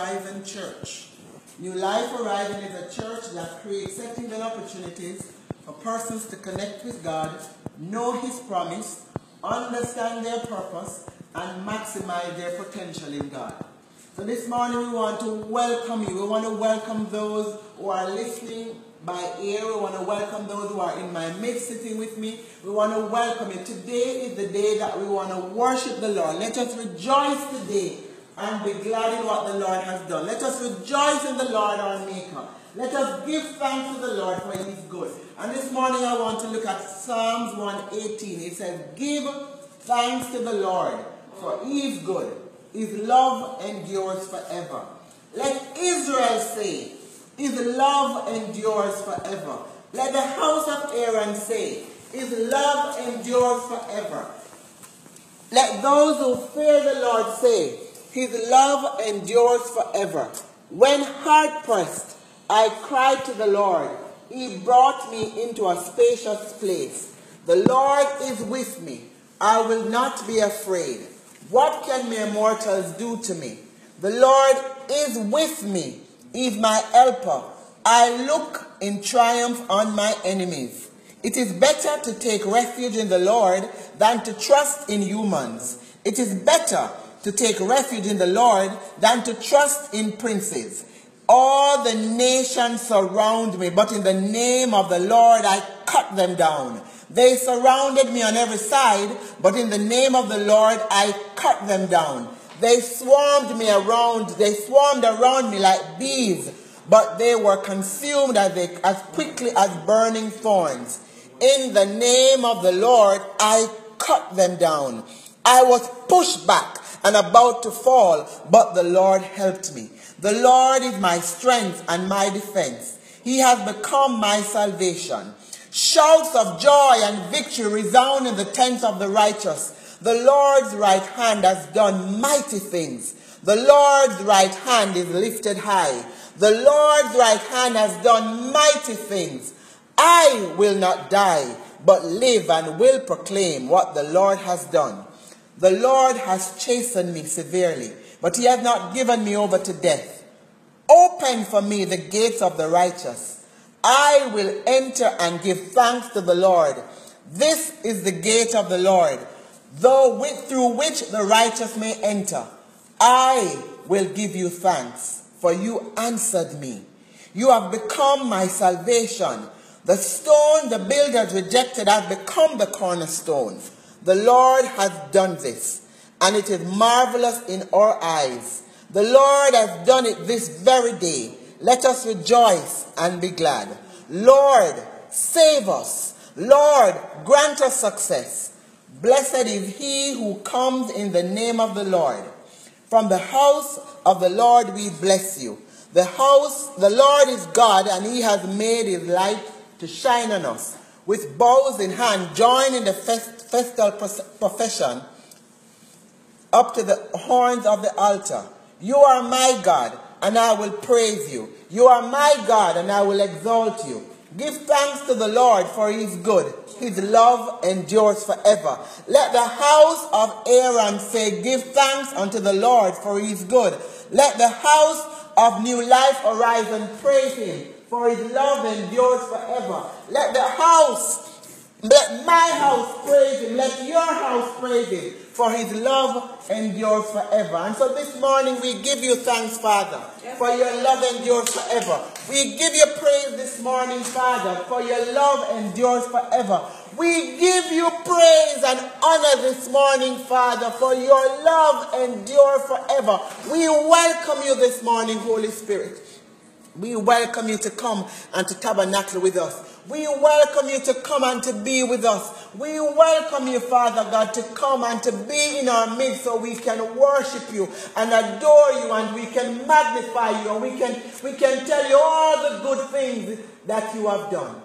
Horizon Church. New Life Horizon is a church that creates and opportunities for persons to connect with God, know His promise, understand their purpose, and maximize their potential in God. So this morning we want to welcome you. We want to welcome those who are listening by ear. We want to welcome those who are in my midst sitting with me. We want to welcome you. Today is the day that we want to worship the Lord. Let us rejoice today and be glad in what the Lord has done. Let us rejoice in the Lord our Maker. Let us give thanks to the Lord for He is good. And this morning I want to look at Psalms 118. It says, Give thanks to the Lord, for He is good. His love endures forever. Let Israel say, His love endures forever. Let the house of Aaron say, His love endures forever. Let those who fear the Lord say, His love endures forever. When hard pressed, I cried to the Lord. He brought me into a spacious place. The Lord is with me. I will not be afraid. What can mere mortals do to me? The Lord is with me. He is my helper. I look in triumph on my enemies. It is better to take refuge in the Lord than to trust in humans. It is better to take refuge in the Lord than to trust in princes. All the nations surround me, but in the name of the Lord I cut them down. They surrounded me on every side, but in the name of the Lord I cut them down. They swarmed me around, they swarmed around me like bees, but they were consumed as, they, as quickly as burning thorns. In the name of the Lord I cut them down. I was pushed back and about to fall, but the Lord helped me. The Lord is my strength and my defense. He has become my salvation. Shouts of joy and victory resound in the tents of the righteous. The Lord's right hand has done mighty things. The Lord's right hand is lifted high. The Lord's right hand has done mighty things. I will not die, but live and will proclaim what the Lord has done. The Lord has chastened me severely, but he has not given me over to death. Open for me the gates of the righteous. I will enter and give thanks to the Lord. This is the gate of the Lord, though with, through which the righteous may enter. I will give you thanks, for you answered me. You have become my salvation. The stone the builders rejected has become the cornerstone. The Lord has done this, and it is marvelous in our eyes. The Lord has done it this very day. Let us rejoice and be glad. Lord, save us. Lord, grant us success. Blessed is he who comes in the name of the Lord. From the house of the Lord we bless you. The house, the Lord is God, and he has made his light to shine on us. With bows in hand, join in the fest, festal profession up to the horns of the altar. You are my God, and I will praise you. You are my God, and I will exalt you. Give thanks to the Lord, for he is good. His love endures forever. Let the house of Aaron say, Give thanks unto the Lord, for he is good. Let the house of New Life Horizon praise him, for his love endures forever. Let the house let my house praise him. Let your house praise him. For his love endures forever. And so this morning we give you thanks, Father, for your love endures forever. We give you praise this morning, Father, for your love endures forever. We give you praise and honor this morning, Father, for your love endures forever. We welcome you this morning, Holy Spirit. We welcome you to come and to tabernacle with us. We welcome you to come and to be with us. We welcome you, Father God, to come and to be in our midst so we can worship you and adore you and we can magnify you and we can, we can tell you all the good things that you have done.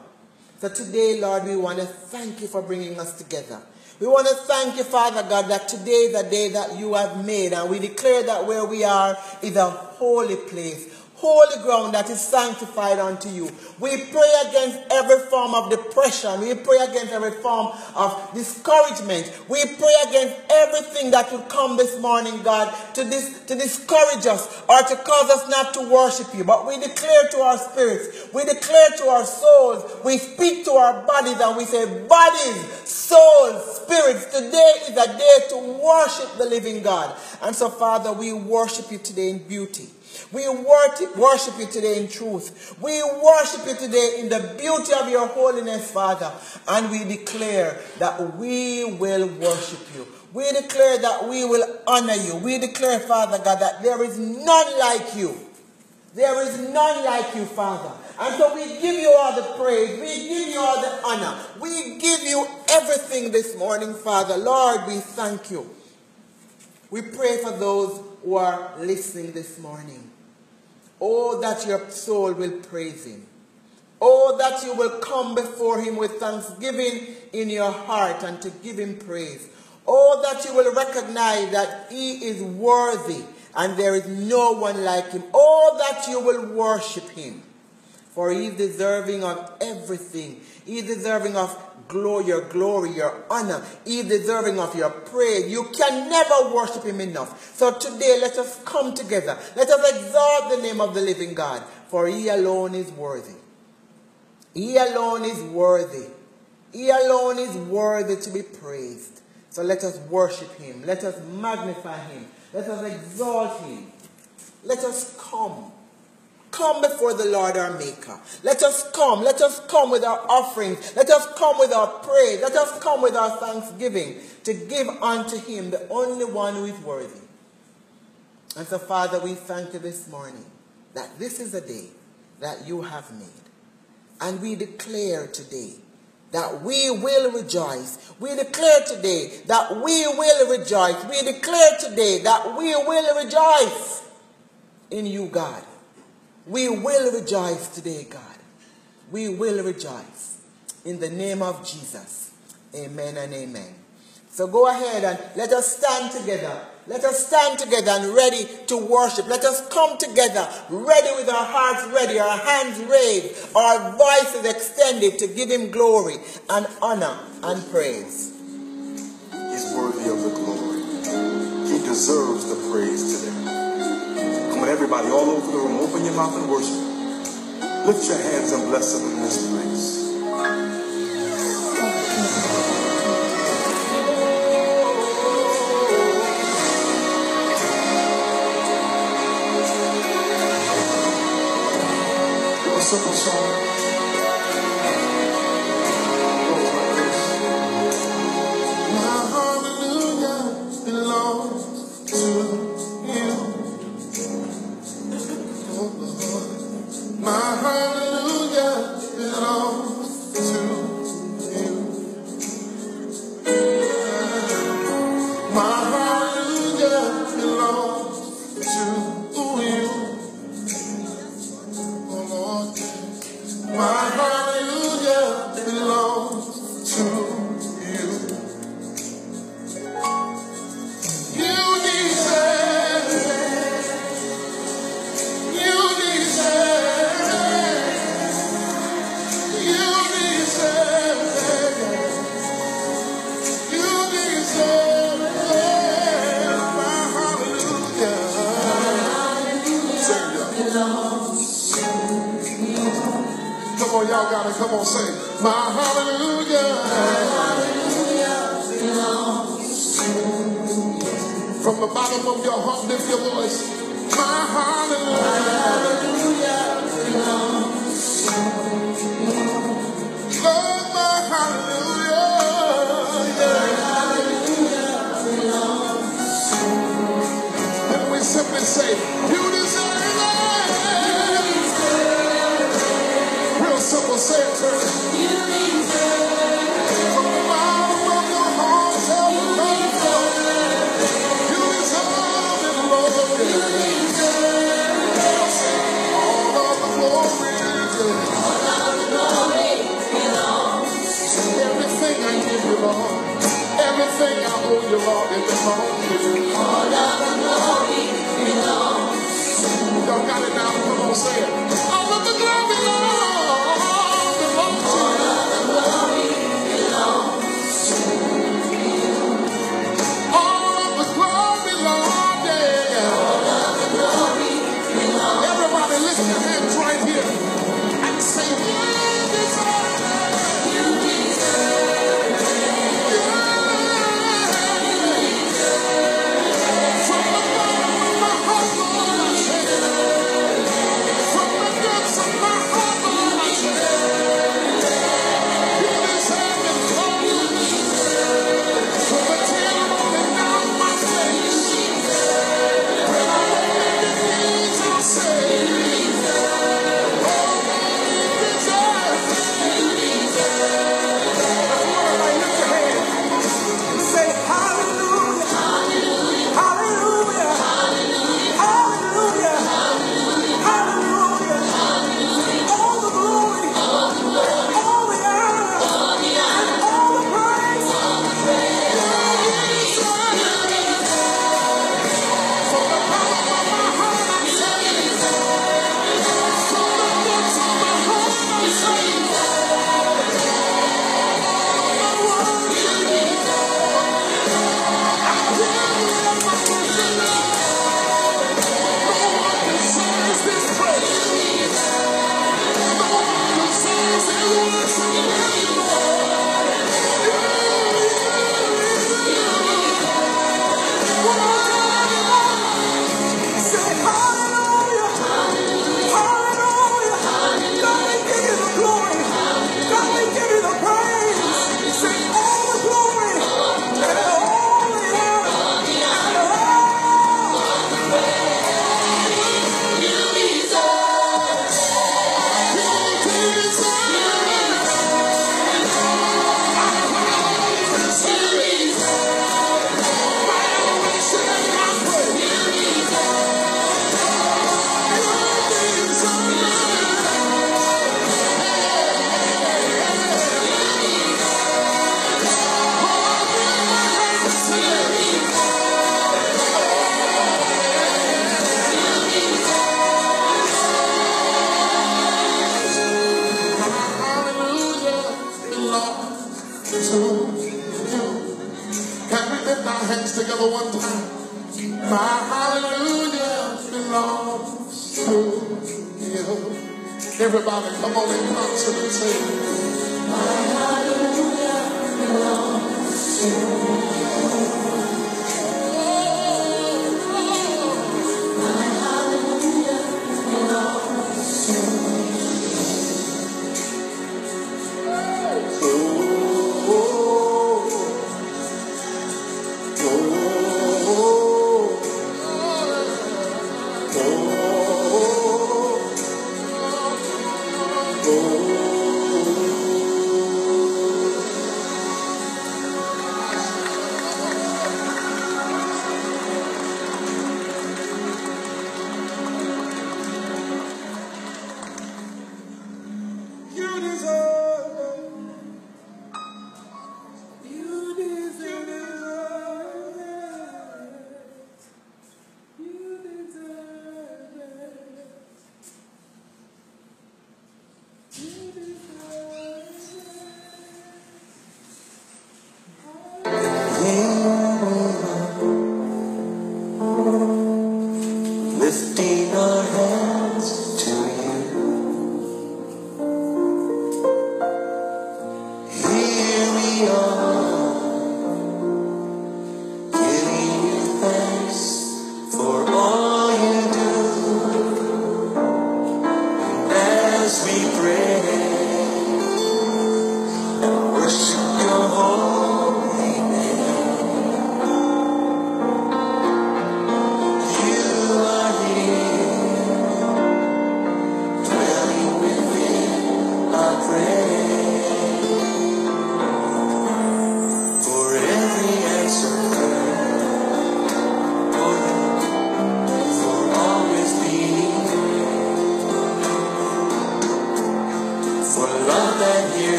So today, Lord, we want to thank you for bringing us together. We want to thank you, Father God, that today is the day that you have made, and we declare that where we are is a holy place holy ground that is sanctified unto you. We pray against every form of depression. We pray against every form of discouragement. We pray against everything that will come this morning, God, to, dis- to discourage us or to cause us not to worship you. But we declare to our spirits, we declare to our souls, we speak to our bodies and we say, bodies, souls, spirits, today is a day to worship the living God. And so, Father, we worship you today in beauty. We worship you today in truth. We worship you today in the beauty of your holiness, Father. And we declare that we will worship you. We declare that we will honor you. We declare, Father God, that there is none like you. There is none like you, Father. And so we give you all the praise. We give you all the honor. We give you everything this morning, Father. Lord, we thank you. We pray for those who are listening this morning. Oh, that your soul will praise him. Oh, that you will come before him with thanksgiving in your heart and to give him praise. Oh, that you will recognize that he is worthy and there is no one like him. Oh, that you will worship him. For he is deserving of everything. He is deserving of glory, your glory, your honor. He deserving of your praise. You can never worship him enough. So today, let us come together. Let us exalt the name of the living God, for he alone is worthy. He alone is worthy. He alone is worthy to be praised. So let us worship him. Let us magnify him. Let us exalt him. Let us come come before the Lord our Maker. Let us come. Let us come with our offerings. Let us come with our praise. Let us come with our thanksgiving to give unto Him, the only one who is worthy. And so, Father, we thank you this morning that this is a day that you have made. And we declare today that we will rejoice. We declare today that we will rejoice. We declare today that we will rejoice in you, God. We will rejoice today, God. We will rejoice. In the name of Jesus. Amen and amen. So go ahead and let us stand together. Let us stand together and ready to worship. Let us come together, ready with our hearts ready, our hands raised, our voices extended to give him glory and honor and praise. He's worthy of the glory. He deserves the praise today. Everybody, all over the room, open your mouth and worship. Lift your hands and bless him in this place. simple song.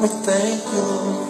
We thank you,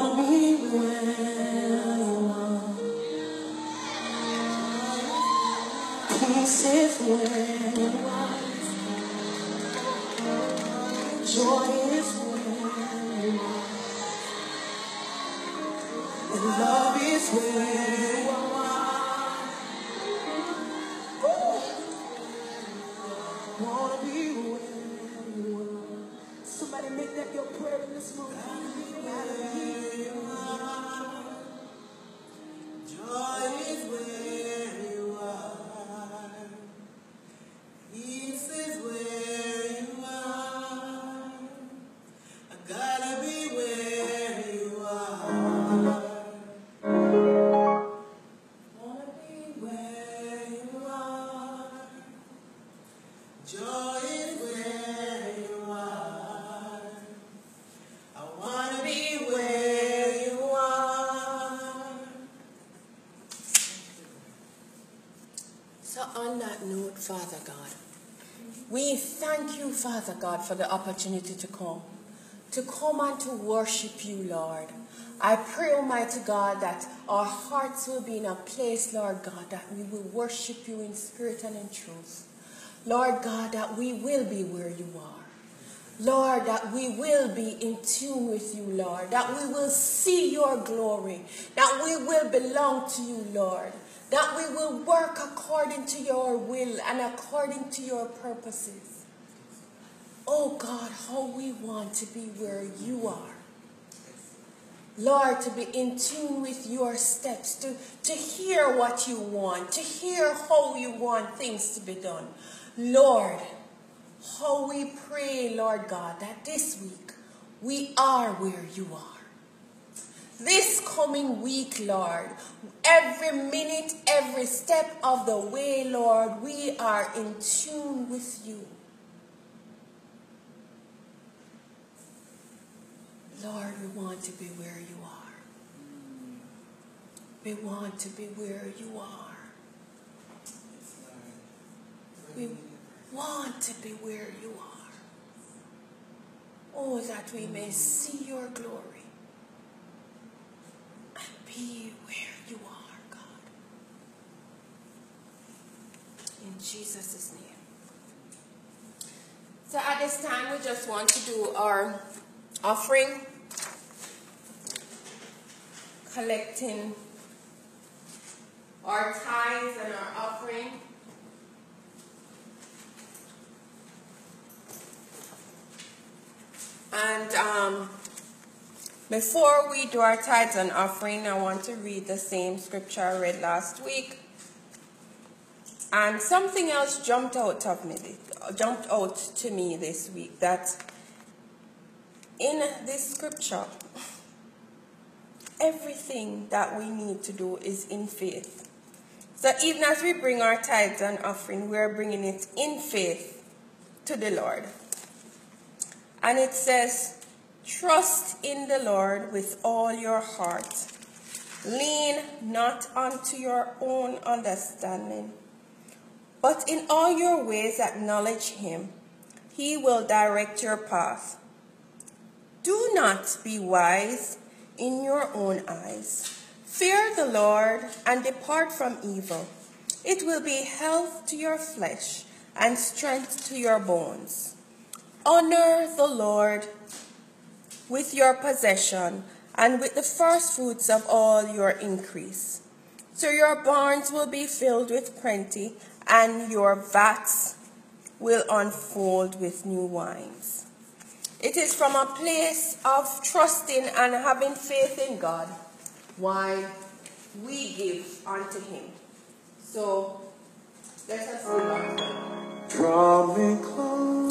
Father God, for the opportunity to come, to come and to worship you, Lord. I pray, Almighty God, that our hearts will be in a place, Lord God, that we will worship you in spirit and in truth. Lord God, that we will be where you are. Lord, that we will be in tune with you, Lord, that we will see your glory, that we will belong to you, Lord, that we will work according to your will and according to your purposes. Oh God, how we want to be where you are. Lord, to be in tune with your steps, to, to hear what you want, to hear how you want things to be done. Lord, how we pray, Lord God, that this week we are where you are. This coming week, Lord, every minute, every step of the way, Lord, we are in tune with you. Lord, we want to be where you are. We want to be where you are. We want to be where you are. Oh, that we may see your glory and be where you are, God. In Jesus' name. So at this time, we just want to do our offering, collecting our tithes and our offering. And um, before we do our tithes and offering, I want to read the same scripture I read last week. And something else jumped out of me, jumped out to me this week that in this scripture, everything that we need to do is in faith. So even as we bring our tithes and offering, we are bringing it in faith to the Lord. And it says, Trust in the Lord with all your heart. Lean not unto your own understanding, but in all your ways acknowledge him. He will direct your path. Do not be wise in your own eyes. Fear the Lord and depart from evil. It will be health to your flesh and strength to your bones. Honor the Lord with your possession and with the first fruits of all your increase. So your barns will be filled with plenty, and your vats will unfold with new wines. It is from a place of trusting and having faith in God why we give unto Him. So let us sing. Draw me close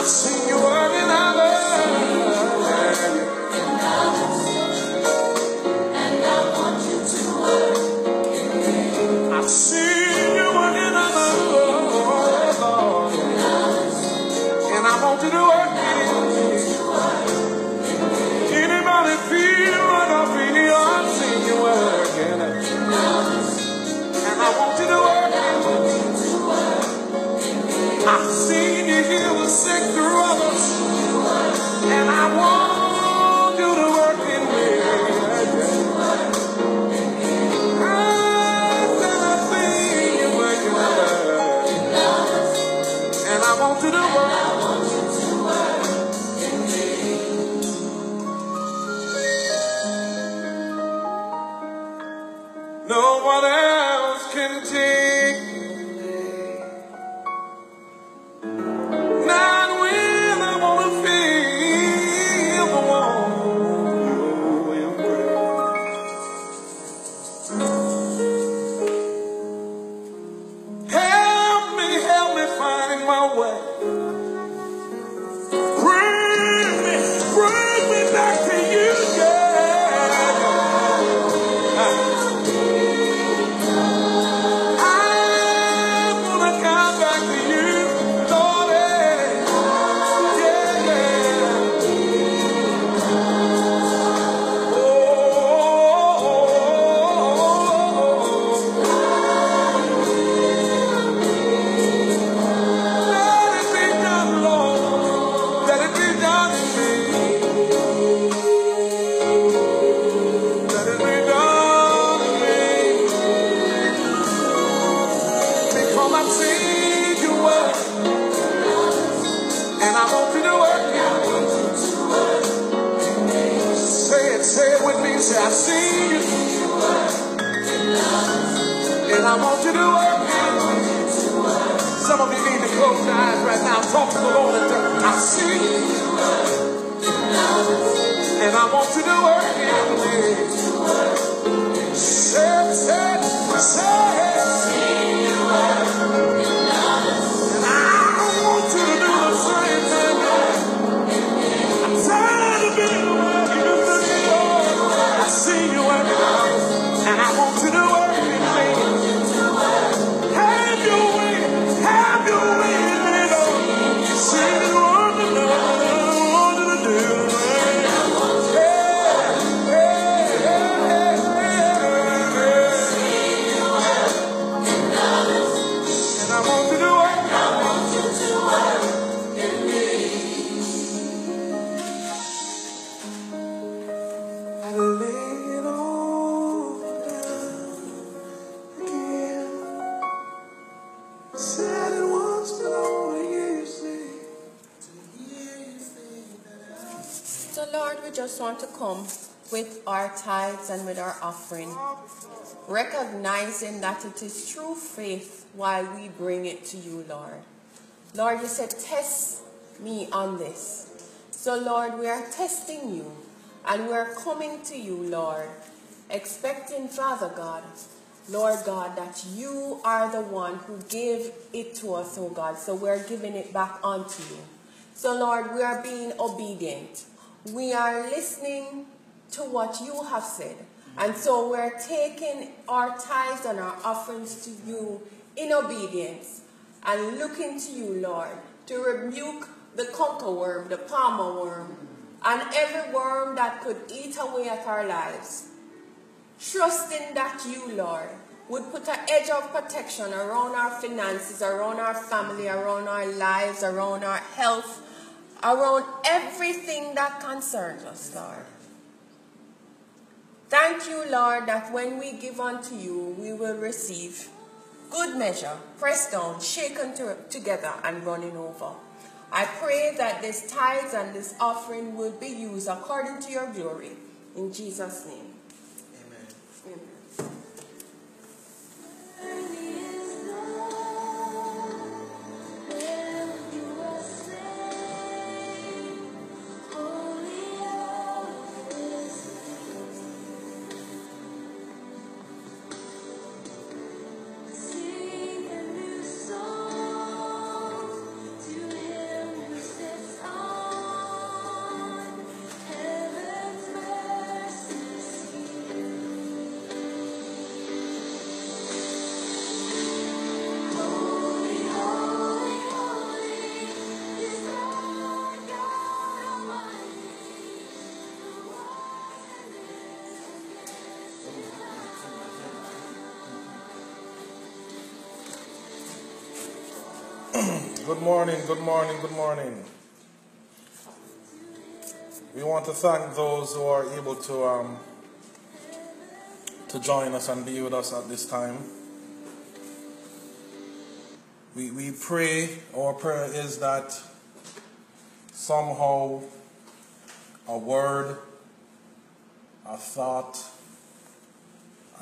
I've seen that it is true faith while we bring it to you, Lord. Lord, you said, Test me on this. So, Lord, we are testing you and we're coming to you, Lord, expecting, Father God, Lord God, that you are the one who gave it to us, oh God. So we're giving it back unto you. So, Lord, we are being obedient. We are listening to what you have said. And so we're taking our tithes and our offerings to you in obedience and looking to you, Lord, to rebuke the canker worm, the palmer worm, and every worm that could eat away at our lives. Trusting that you, Lord, would put an edge of protection around our finances, around our family, around our lives, around our health, around everything that concerns us, Lord. Thank you, Lord, that when we give unto you, we will receive good measure, pressed down, shaken to, together, and running over. I pray that this tithes and this offering will be used according to your glory. In Jesus' name. Amen. Amen. Morning, good morning, good morning. We want to thank those who are able to um, to join us and be with us at this time. We, we pray, our prayer is that somehow a word, a thought,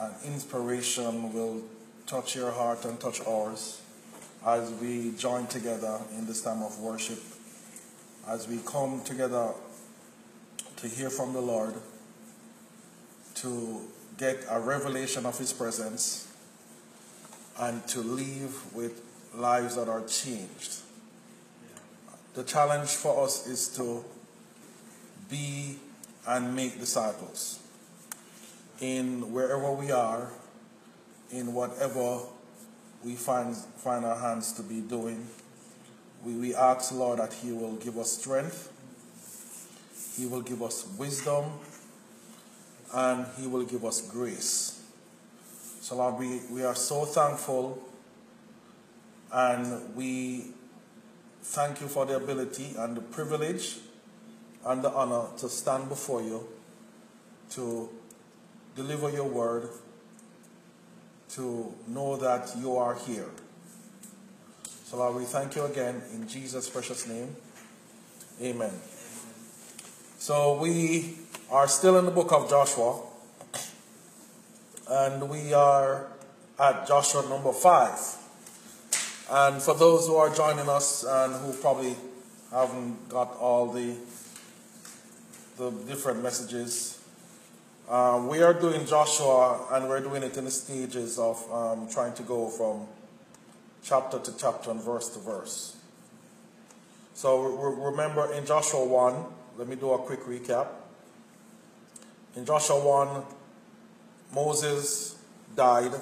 an inspiration will touch your heart and touch ours as we join together in this time of worship, as we come together to hear from the Lord, to get a revelation of His presence, and to live with lives that are changed. The challenge for us is to be and make disciples in wherever we are, in whatever we find, find our hands to be doing. We, we ask, Lord, that He will give us strength, He will give us wisdom, and He will give us grace. So, Lord, we, we are so thankful, and we thank you for the ability and the privilege and the honor to stand before you, to deliver your word to know that you are here. So, Lord, we thank you again in Jesus' precious name. Amen. So, we are still in the book of Joshua, and we are at Joshua number 5. And for those who are joining us and who probably haven't got all the the different messages uh, we are doing Joshua, and we're doing it in the stages of um, trying to go from chapter to chapter and verse to verse. So re- remember in Joshua 1, let me do a quick recap. In Joshua 1, Moses died,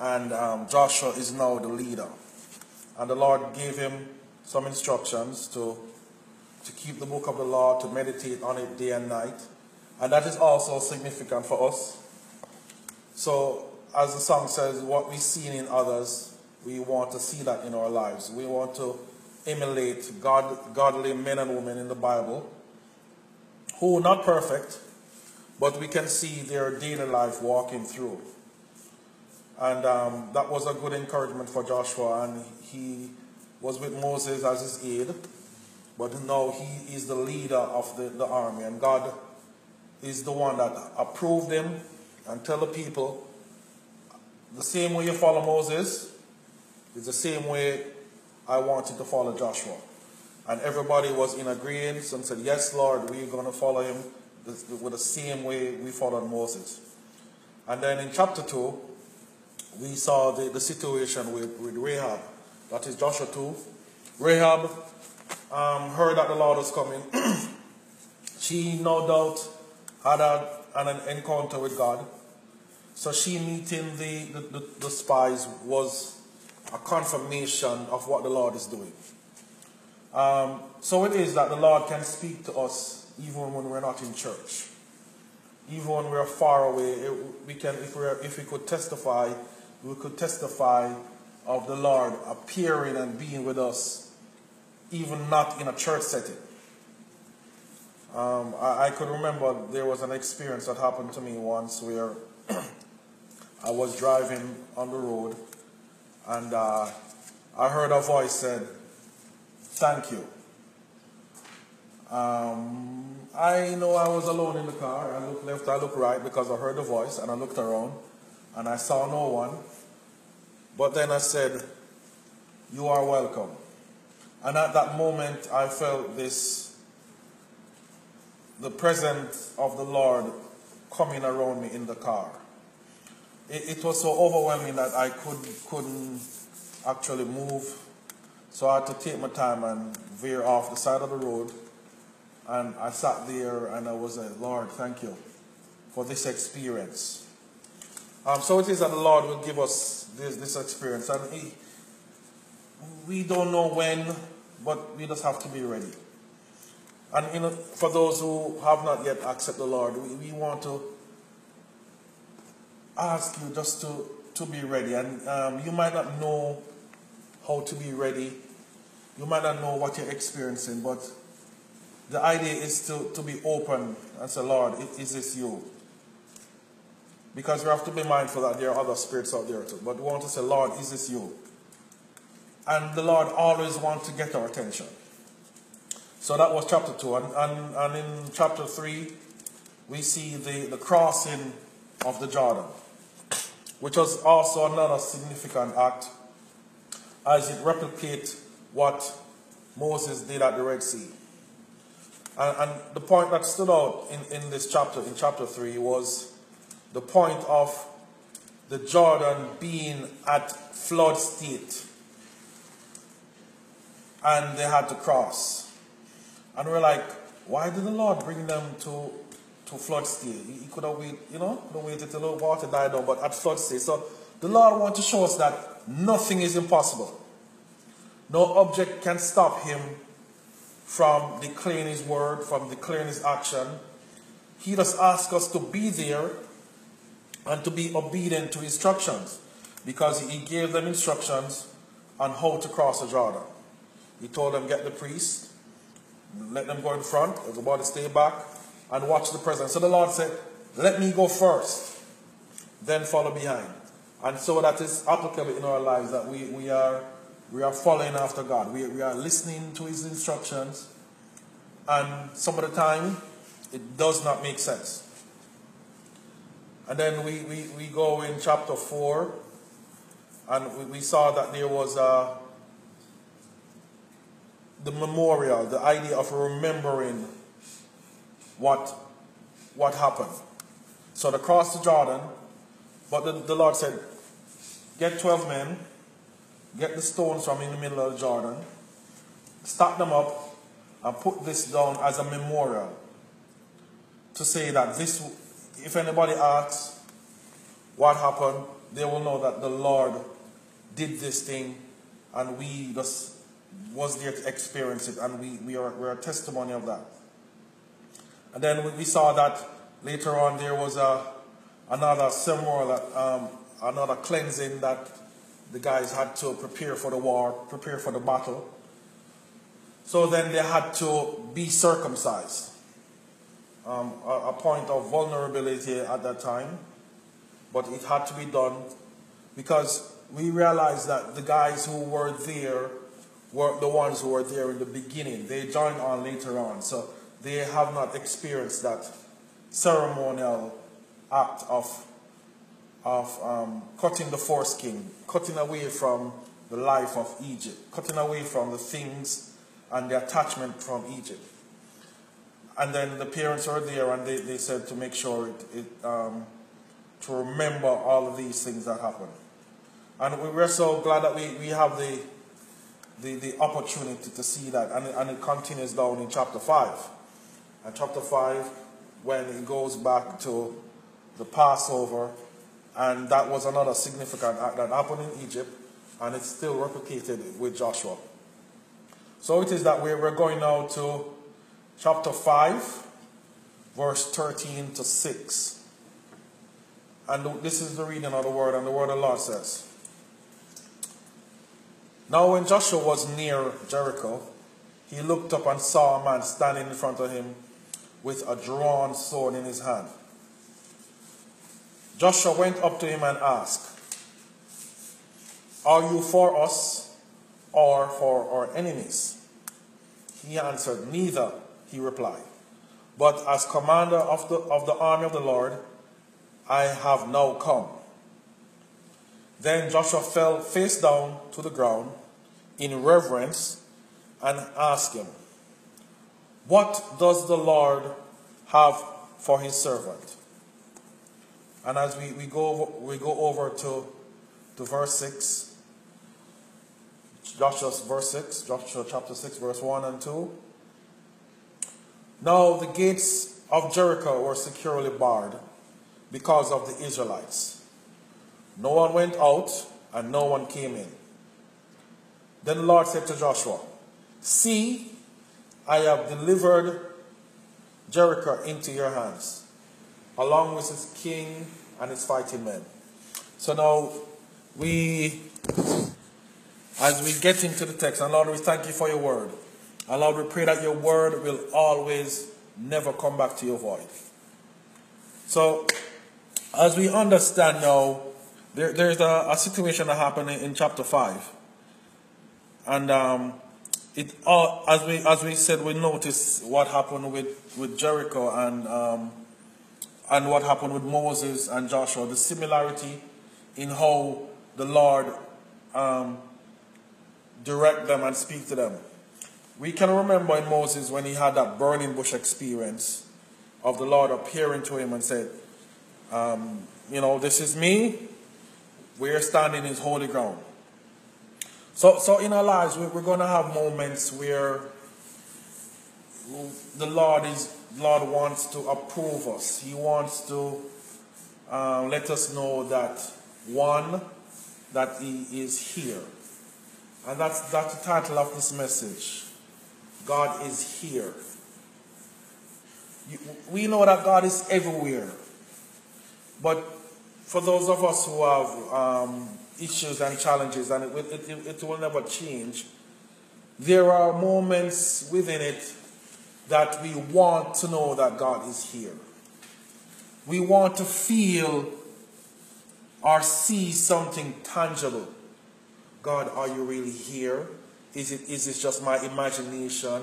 and um, Joshua is now the leader. And the Lord gave him some instructions to, to keep the book of the law, to meditate on it day and night and that is also significant for us. So, as the song says, what we see in others, we want to see that in our lives. We want to emulate God, godly men and women in the Bible who are not perfect, but we can see their daily life walking through. And um, that was a good encouragement for Joshua, and he was with Moses as his aide. but now he is the leader of the, the army, and God is the one that approved them and tell the people the same way you follow Moses is the same way I wanted to follow Joshua. And everybody was in agreement and said, Yes, Lord, we're going to follow him with the same way we followed Moses. And then in chapter 2, we saw the, the situation with, with Rahab. That is Joshua 2. Rahab um, heard that the Lord was coming. she, no doubt, had a, an encounter with God. So she meeting the, the, the, the spies was a confirmation of what the Lord is doing. Um, so it is that the Lord can speak to us even when we're not in church. Even when we're far away, it, we can, if, we if we could testify, we could testify of the Lord appearing and being with us, even not in a church setting. Um, I, I, could remember there was an experience that happened to me once where I was driving on the road and uh, I heard a voice said, Thank you. Um, I know I was alone in the car. I looked left, I looked right because I heard the voice and I looked around and I saw no one. But then I said, You are welcome. And at that moment, I felt this the presence of the Lord coming around me in the car. It, it was so overwhelming that I could, couldn't actually move. So I had to take my time and veer off the side of the road. And I sat there and I was like, Lord, thank you for this experience. Um, so it is that the Lord will give us this, this experience. And he, we don't know when, but we just have to be ready. And you know, for those who have not yet accepted the Lord, we, we want to ask you just to, to be ready. And um, you might not know how to be ready. You might not know what you're experiencing, but the idea is to, to be open and say, Lord, is this you? Because we have to be mindful that there are other spirits out there too. But we want to say, Lord, is this you? And the Lord always wants to get our attention. So that was chapter 2. And, and, and in chapter 3, we see the, the crossing of the Jordan, which was also another significant act as it replicates what Moses did at the Red Sea. And, and the point that stood out in, in this chapter, in chapter 3, was the point of the Jordan being at flood state. And they had to cross. And we're like, why did the Lord bring them to, to flood state? He could have waited, you know, could have waited till the water died down, but at flood state. So the Lord wants to show us that nothing is impossible. No object can stop him from declaring his word, from declaring his action. He just asks us to be there and to be obedient to instructions because he gave them instructions on how to cross the Jordan. He told them, get the priest, let them go in front, everybody stay back, and watch the president. So the Lord said, Let me go first, then follow behind. And so that is applicable in our lives that we, we are we are following after God. We, we are listening to his instructions, and some of the time it does not make sense. And then we, we, we go in chapter 4, and we, we saw that there was a the memorial, the idea of remembering what, what happened. So they crossed the Jordan, but the, the Lord said, Get 12 men, get the stones from in the middle of the Jordan, stack them up, and put this down as a memorial to say that this, if anybody asks what happened, they will know that the Lord did this thing and we just was there to experience it, and we, we, are, we are a testimony of that. And then we, saw that later on there was a, another ceremony, um, another cleansing that the guys had to prepare for the war, prepare for the battle. So then they had to be circumcised. Um, a, a point of vulnerability at that time, but it had to be done because we realized that the guys who were there were the ones who were there in the beginning. They joined on later on. So they have not experienced that ceremonial act of, of um, cutting the foreskin, cutting away from the life of Egypt, cutting away from the things and the attachment from Egypt. And then the parents were there and they, they said to make sure it, it um, to remember all of these things that happened. And we were so glad that we, we have the, the, the opportunity to see that. And, and it continues down in chapter 5. And chapter 5, when it goes back to the Passover, and that was another significant act that happened in Egypt, and it's still replicated with Joshua. So it is that we're going now to chapter 5, verse 13 to 6. And this is the reading of the word, and the word of the Lord says Now, when Joshua was near Jericho, he looked up and saw a man standing in front of him with a drawn sword in his hand. Joshua went up to him and asked, Are you for us or for our enemies? He answered, Neither, he replied. But as commander of the, of the army of the Lord, I have now come. Then Joshua fell face down to the ground in reverence and ask him, What does the Lord have for his servant? And as we, we, go, we go over to, to verse 6, Joshua verse 6, Joshua chapter 6, verse 1 and 2. Now the gates of Jericho were securely barred because of the Israelites. No one went out and no one came in. Then the Lord said to Joshua, See, I have delivered Jericho into your hands, along with its king and its fighting men. So now we, as we get into the text, and Lord, we thank you for your word. And Lord, we pray that your word will always never come back to your void. So as we understand now, there, there's a, a, situation that happened in, in chapter 5. And um, it all, as we as we said, we noticed what happened with, with Jericho and um, and what happened with Moses and Joshua, the similarity in how the Lord um, direct them and speak to them. We can remember in Moses when he had that burning bush experience of the Lord appearing to him and said, um, you know, this is me. We're standing in holy ground. So, so in our lives, we're going to have moments where the Lord is Lord wants to approve us. He wants to uh, let us know that one, that He is here, and that's that's the title of this message. God is here. We know that God is everywhere. But for those of us who have um, issues and challenges, and it, it, it will never change, there are moments within it that we want to know that God is here. We want to feel or see something tangible. God, are you really here? Is it, is this just my imagination?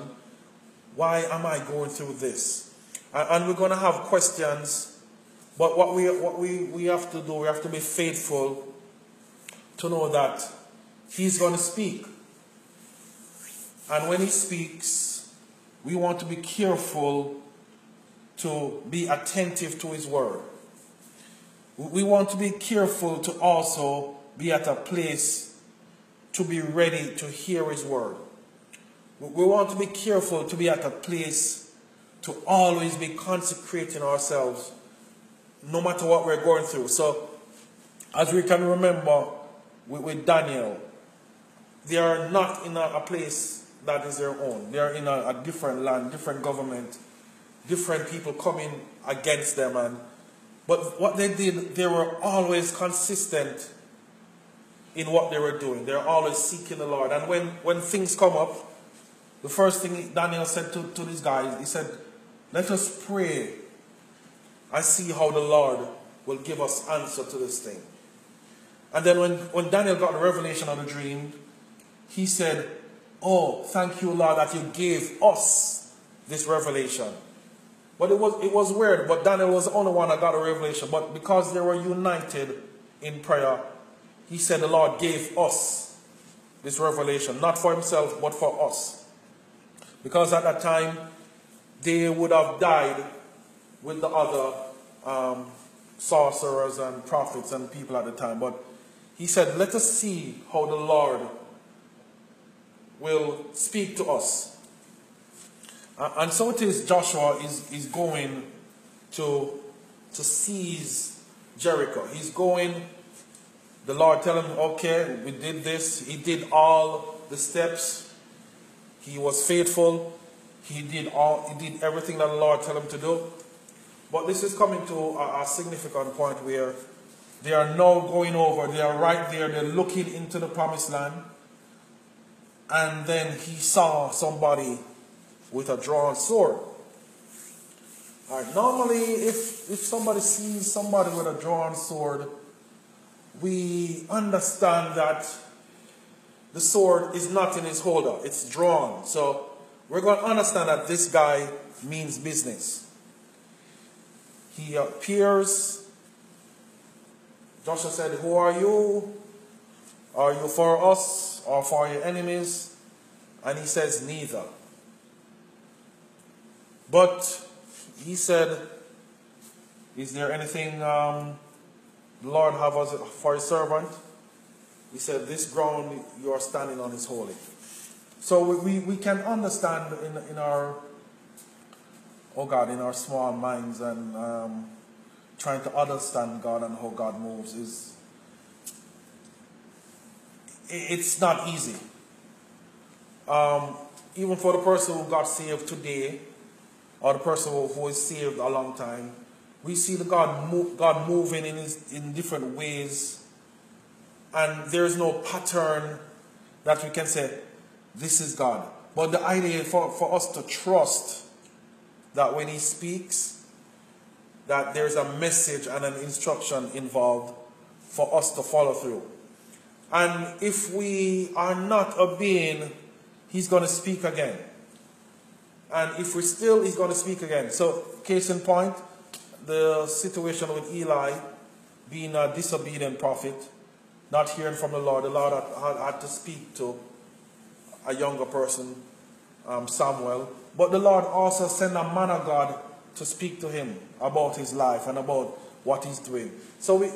Why am I going through this? And, and we're going to have questions but what we, what we, we have to do, we have to be faithful to know that He's going to speak. And when He speaks, we want to be careful to be attentive to His word. We want to be careful to also be at a place to be ready to hear His word. We want to be careful to be at a place to always be consecrating ourselves no matter what we're going through. So, as we can remember with, with Daniel, they are not in a, a, place that is their own. They are in a, a different land, different government, different people coming against them. And but what they did, they were always consistent in what they were doing. They're always seeking the Lord. And when, when things come up, the first thing Daniel said to, to these guys, he said, Let us pray I see how the Lord will give us answer to this thing. And then when, when Daniel got the revelation of the dream, he said, Oh, thank you, Lord, that you gave us this revelation. But it was it was weird, but Daniel was the only one that got a revelation. But because they were united in prayer, he said the Lord gave us this revelation, not for himself, but for us. Because at that time, they would have died with the other um, sorcerers and prophets and people at the time. But he said, Let us see how the Lord will speak to us. And so it is, Joshua is, is going to, to seize Jericho. He's going, the Lord tell him, okay, we did this. He did all the steps. He was faithful. He did all, he did everything that the Lord tell him to do. But this is coming to a, a significant point where they are now going over. They are right there. They're looking into the promised land. And then he saw somebody with a drawn sword. All right, normally, if, if somebody sees somebody with a drawn sword, we understand that the sword is not in his holder, it's drawn. So we're going to understand that this guy means business. He appears. Joshua said, Who are you? Are you for us or for your enemies? And he says, Neither. But he said, Is there anything um, the Lord have as for his servant? He said, This ground you are standing on is holy. So we, we can understand in, in our, oh God, in our small minds and um, trying to understand God and how God moves is, it's not easy. Um, even for the person who got saved today, or the person who, is saved a long time, we see the God, move, God moving in, his, in different ways, and there is no pattern that we can say, this is God. But the idea for, for us to trust that when He speaks, that there's a message and an instruction involved for us to follow through. And if we are not obeying, He's going to speak again. And if we still, He's going to speak again. So, case in point, the situation with Eli being a disobedient prophet, not hearing from the Lord, the Lord had, had, had to speak to a younger person, um, Samuel. But the Lord also sent a man of God to speak to him about his life and about what he's doing. So we,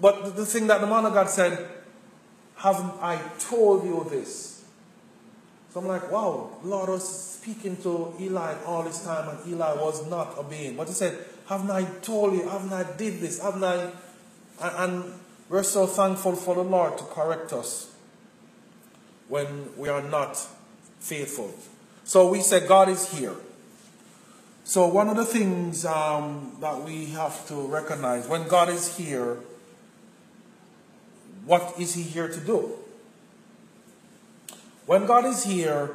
but the thing that the man of God said, haven't I told you this? So I'm like, wow, Lord was speaking to Eli all this time and Eli was not obeying. But he said, haven't I told you, haven't I did this, haven't I? And, and we're so thankful for the Lord to correct us when we are not faithful. So we say God is here. So one of the things um, that we have to recognize when God is here, what is He here to do? When God is here,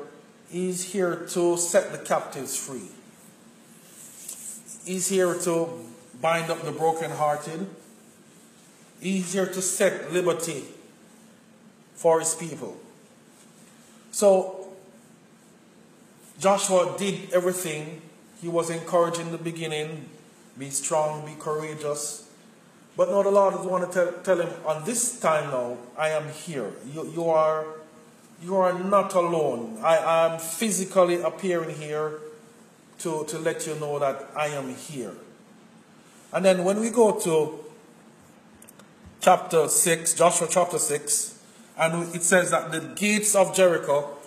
He's here to set the captives free. He's here to bind up the brokenhearted. He's here to set liberty for His people. So Joshua did everything. He was encouraged in the beginning be strong, be courageous. But now the Lord is want to tell, tell him, on this time now, I am here. You, you, are, you are not alone. I am physically appearing here to, to let you know that I am here. And then when we go to chapter 6, Joshua chapter 6, and it says that the gates of Jericho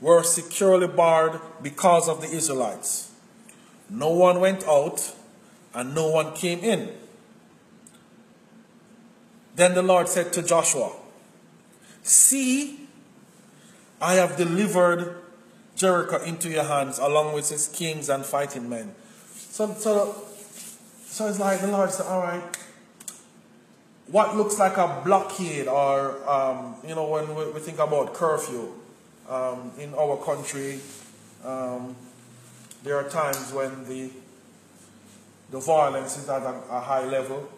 were securely barred because of the Israelites. No one went out and no one came in. Then the Lord said to Joshua, See, I have delivered Jericho into your hands along with its kings and fighting men. So, so, so it's like the Lord said, All right, what looks like a blockade or, um, you know, when we, we, think about curfew um, in our country, um, there are times when the, the violence is at a, a high level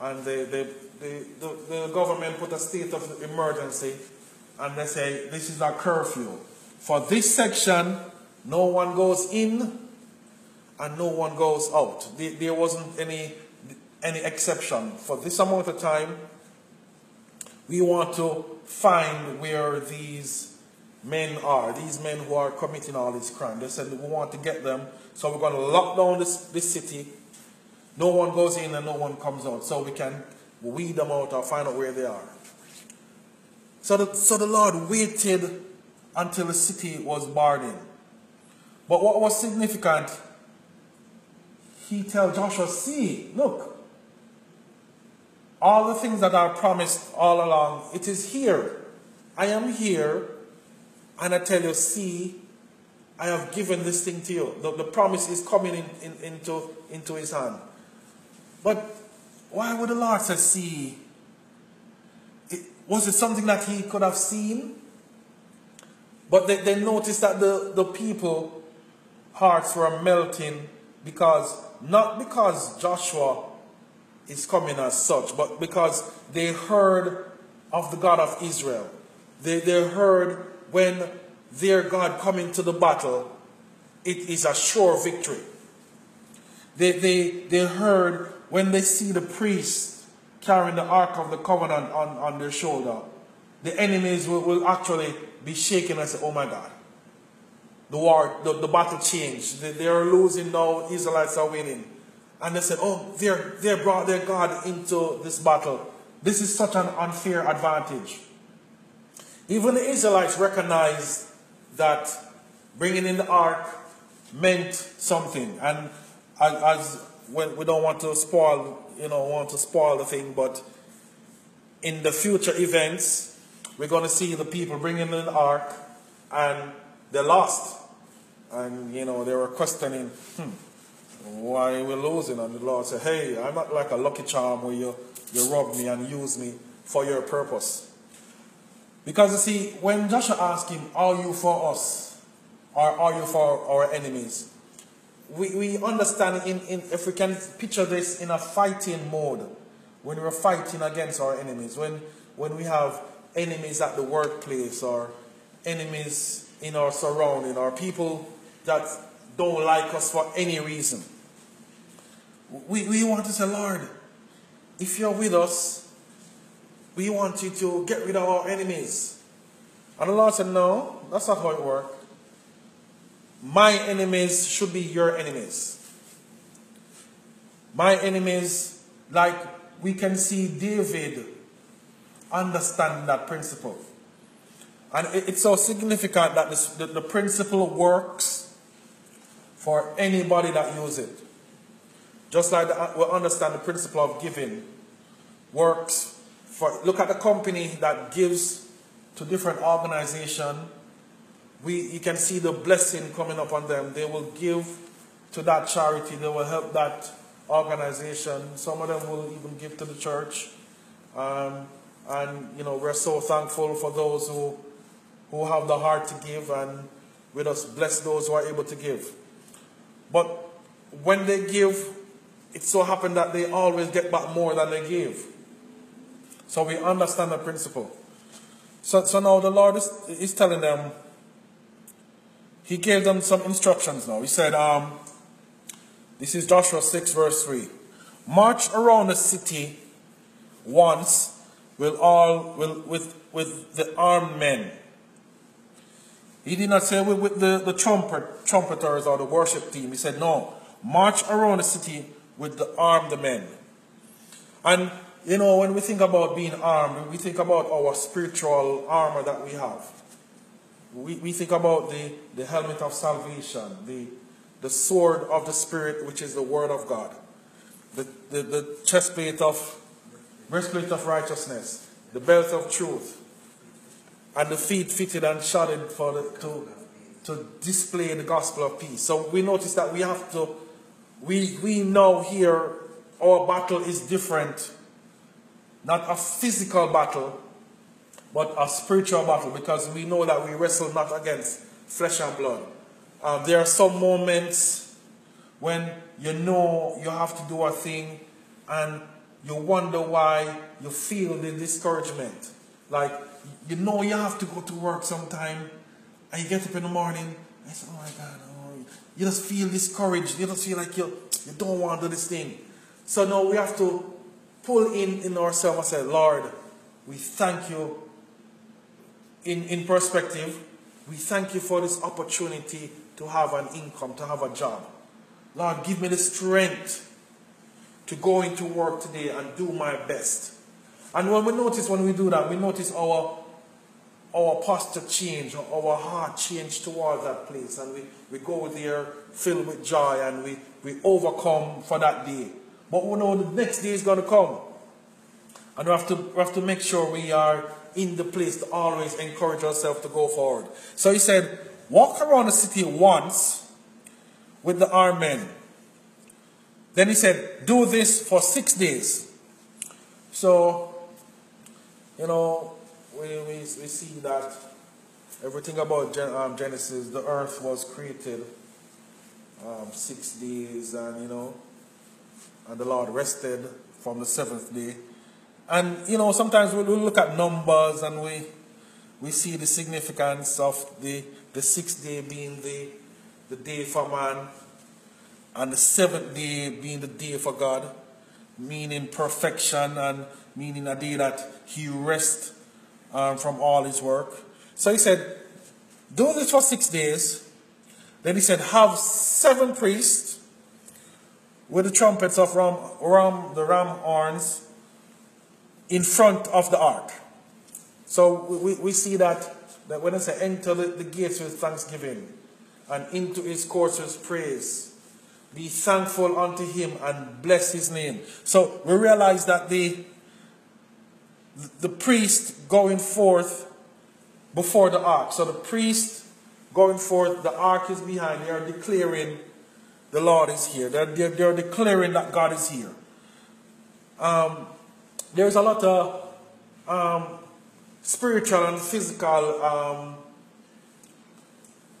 and the, the, the, the, government put a state of emergency and they say, This is a curfew. For this section, no one goes in and no one goes out. There wasn't any, any exception. For this amount of time, we want to find where these men are, these men who are committing all these crimes. They said we want to get them, so we're going to lock down this, this city. No one goes in and no one comes out, so we can weed them out or find out where they are. So the, so the Lord waited until the city was barred in. But what was significant, he tell Joshua, see, look, all the things that are promised all along, it is here. I am here, and I tell you, see, I have given this thing to you. The, the promise is coming in, in, into, into his hand. But why would the Lord say, see? It, was it something that he could have seen? But they, they noticed that the, the people hearts were melting because, not because Joshua is coming as such, but because they heard of the God of Israel. They, they heard when their God coming to the battle, it is a sure victory. They, they, they heard when they see the priest carrying the Ark of the Covenant on, on their shoulder, the enemies will, will actually be shaken and say, oh my God. The war, the, the battle changed. They, they are losing now, Israelites are winning. And they said, oh, they're, they brought their God into this battle. This is such an unfair advantage. Even the Israelites recognized that bringing in the ark meant something. And as, we don't want to spoil, you know, want to spoil the thing, but in the future events, we're going to see the people bringing in the ark and they lost. And, you know, they were questioning, hmm, why we're losing. And the Lord said, hey, I'm not like a lucky charm where you, you rob me and use me for your purpose. Because you see, when Joshua asked him, Are you for us? Or are you for our enemies? We, we understand in, in, if we can picture this in a fighting mode, when we're fighting against our enemies, when, when we have enemies at the workplace or enemies in our surrounding or people that don't like us for any reason. We, we want to say, Lord, if you're with us, we want you to get rid of our enemies. And Lord said, No, that's not how it works. My enemies should be your enemies. My enemies, like we can see David understand that principle. And it's so significant that this, the, the principle works for anybody that uses it. Just like the, uh, we understand the principle of giving works for, look at the company that gives to different organization. We, you can see the blessing coming upon them. They will give to that charity. They will help that organization. Some of them will even give to the church. Um, and, you know, we're so thankful for those who, who have the heart to give and with us bless those who are able to give. But when they give, it so happens that they always get back more than they give. So we understand the principle. So, so now the Lord is, is telling them, He gave them some instructions now. He said, um, this is Joshua 6, verse 3. March around the city once will all with, with the armed men. He did not say with, with the, the trumpet, trumpeters or the worship team. He said, no, march around the city with the armed men. And you know, when we think about being armed, we think about our spiritual armor that we have. We, we think about the, the helmet of salvation, the, the sword of the Spirit, which is the Word of God, the, the, the chestplate of, breastplate of righteousness, the belt of truth, and the feet fitted and shodded for the, to, to display the gospel of peace. So we notice that we have to, we, we know here our battle is different not a physical battle, but a spiritual battle because we know that we wrestle not against flesh and blood. Um, there are some moments when you know you have to do a thing and you wonder why you feel the discouragement. Like you know you have to go to work sometime, and you get up in the morning, and you say, oh my God, oh, you just feel discouraged. You just feel like you, you don't want to do this thing. So now we have to pull in in ourselves and say, Lord, we thank you in, in perspective. We thank you for this opportunity to have an income, to have a job. Lord, give me the strength to go into work today and do my best. And when we notice when we do that, we notice our our posture change, our heart change towards that place, and we, we go there filled with joy and we, we overcome for that day. But we know the next day is going to come. And we have, to, we have to make sure we are in the place to always encourage ourselves to go forward. So he said, walk around the city once with the armed men. Then he said, do this for six days. So, you know, we, we, we see that everything about Gen, um, Genesis, the earth was created um, six days, and you know, and the Lord rested from the seventh day. And you know, sometimes we, look at numbers and we we see the significance of the the sixth day being the the day for man, and the seventh day being the day for God, meaning perfection and meaning a day that He rests um, from all his work. So he said, do this for six days. Then he said, have seven priests with the trumpets of ram, ram, the ram horns in front of the ark. So we, we see that, that when it says enter the, the gates with thanksgiving and into his courts with praise, be thankful unto him and bless his name. So we realize that the the priest going forth before the ark. So the priest going forth, the ark is behind. They are declaring the Lord is here. They're, they're, they're declaring that God is here. Um, there's a lot of um, spiritual and physical, um,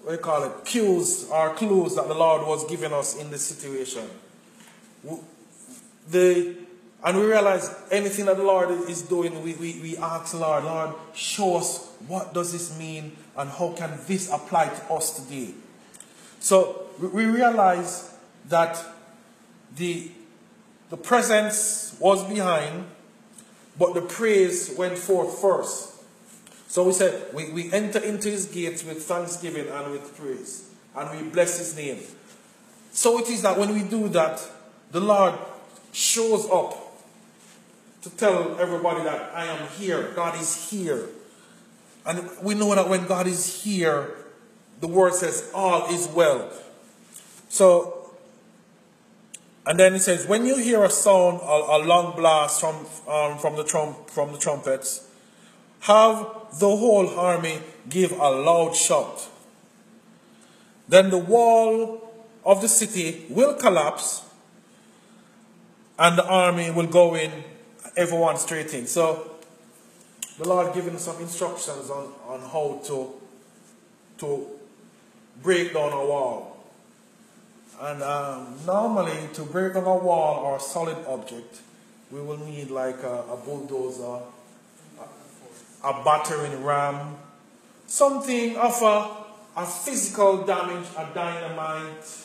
what do you call it, cues or clues that the Lord was giving us in this situation. The and we realize anything that the Lord is doing, we, we, we ask Lord, Lord, show us what does this mean and how can this apply to us today. So we realize that the, the presence was behind, but the praise went forth first. So we said, we, we enter into his gates with thanksgiving and with praise, and we bless his name. So it is that when we do that, the Lord shows up to tell everybody that I am here. God is here. And we know that when God is here, the word says all is well. So, and then it says, when you hear a sound, a, a long blast from, um, from, the trump, from the trumpets, have the whole army give a loud shout. Then the wall of the city will collapse and the army will go in everyone straight in. So the Lord giving some instructions on, on how to, to break down a wall. And um, normally to break down a wall or a solid object, we will need like a, a bulldozer, a, a battering ram, something of a, a physical damage, a dynamite,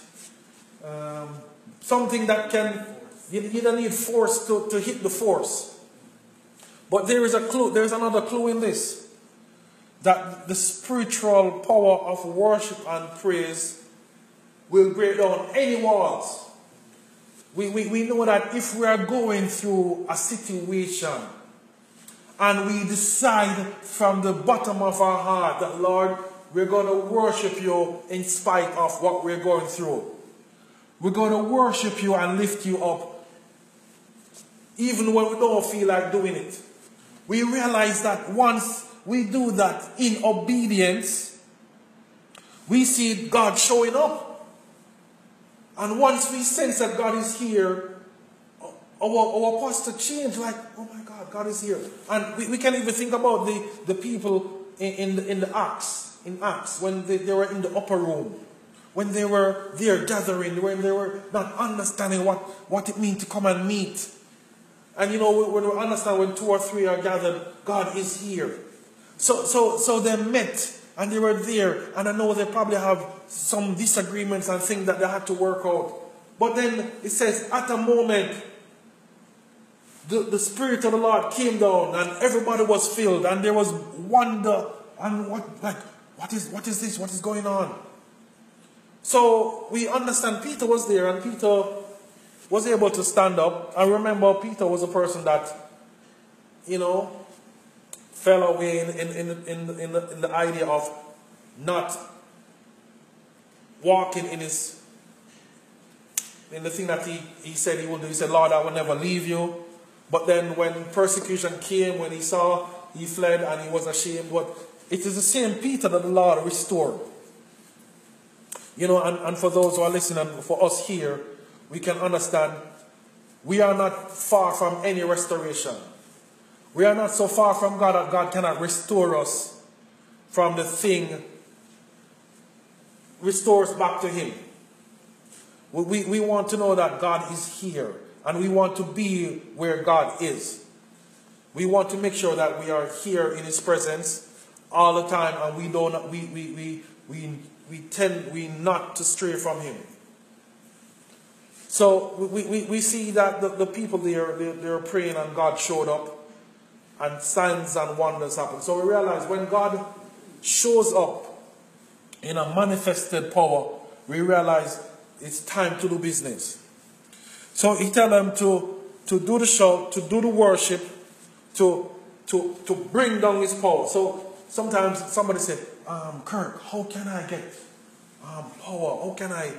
um, something that can you, you don't need force to, to hit the force. But there is a clue, there's another clue in this. That the spiritual power of worship and praise will break down any walls. We, we, we know that if we are going through a situation and we decide from the bottom of our heart that, Lord, we're going to worship you in spite of what we're going through. We're going to worship you and lift you up even when we don't feel like doing it. We realize that once we do that in obedience, we see God showing up. And once we sense that God is here, our, our posture change like, oh my God, God is here. And we, we can even think about the, the people in, in, the, in the Acts, in Acts, when they, they were in the upper room, when they were there gathering, when they were not understanding what, what it means to come and meet and you know, when we understand when two or three are gathered, God is here. So, so, so they met and they were there, and I know they probably have some disagreements and things that they had to work out. But then it says, at a moment, the, the Spirit of the Lord came down and everybody was filled and there was wonder and what like what is what is this? What is going on? So we understand Peter was there and Peter was able to stand up. I remember Peter was a person that, you know, fell away in, in, in, in, in, the, in the idea of not walking in his in the thing that he, he said he would do. He said, Lord, I will never leave you. But then when persecution came, when he saw, he fled and he was ashamed. But it is the same Peter that the Lord restored. You know, and, and for those who are listening, for us here, we can understand we are not far from any restoration. We are not so far from God that God cannot restore us from the thing, restore us back to Him. We, we, want to know that God is here and we want to be where God is. We want to make sure that we are here in His presence all the time and we don't we we we we, we tend we not to stray from Him. So we, we, we see that the, the people there they, they were praying and God showed up and signs and wonders happen. So we realize when God shows up in a manifested power, we realize it's time to do business. So he tell them to, to do the show, to do the worship, to, to, to bring down his power. So sometimes somebody say, um, Kirk, how can I get um, power? How can I,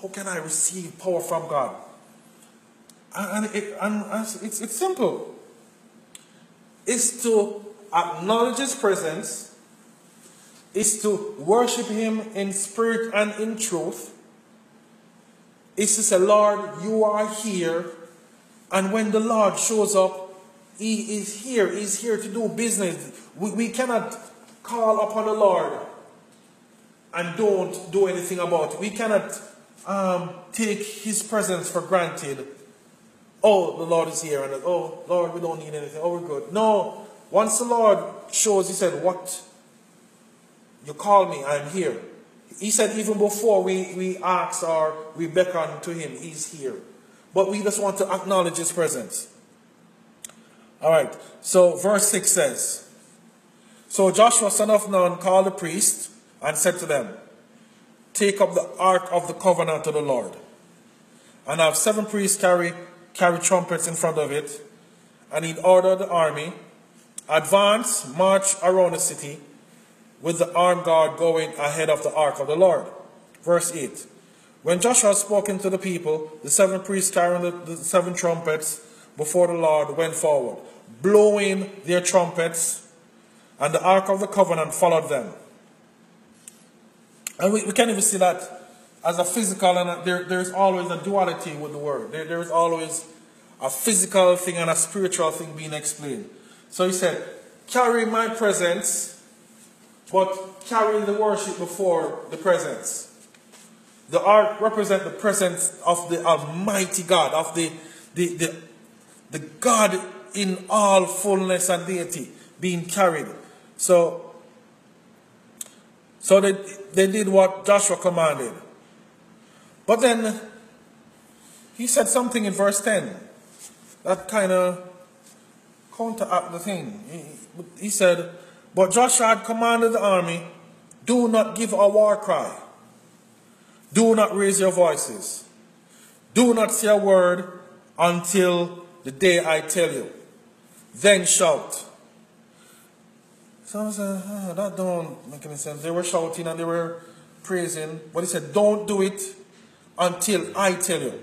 how can I receive power from God? And, and, it, and it's, it's simple. It's to acknowledge his presence, is to worship him in spirit and in truth, is to say, Lord, you are here. And when the Lord shows up, He is here. He's here to do business. We, we cannot call upon the Lord and don't do anything about it. We cannot um, take His presence for granted. Oh, the Lord is here. And oh, Lord, we don't need anything. Oh, we're good. No. Once the Lord shows, He said, What? You call me, I'm here. He said even before we, we ask or we beckon to him, he's here. But we just want to acknowledge his presence. All right. So verse 6 says, So Joshua son of Nun called the priest and said to them, Take up the ark of the covenant of the Lord. And have seven priests carry, carry trumpets in front of it. And he ordered the army, Advance, march around the city with the armed guard going ahead of the ark of the Lord. Verse 8. When Joshua had spoken to the people, the seven priests carrying the, the seven trumpets before the Lord went forward, blowing their trumpets, and the ark of the covenant followed them. And we, we can't even see that as a physical, and a, there, there's always a duality with the word. There, there's always a physical thing and a spiritual thing being explained. So he said, Carry my presence but carrying the worship before the presence. The ark represent the presence of the Almighty God, of the, the, the, the God in all fullness and deity being carried. So, so they, they did what Joshua commanded. But then he said something in verse 10 that kind of counteract the thing. He, he said, but Joshua had commanded the army, do not give a war cry. Do not raise your voices. Do not say a word until the day I tell you. Then shout. Some said, oh, that don't make any sense. They were shouting and they were praising. But he said, don't do it until I tell you.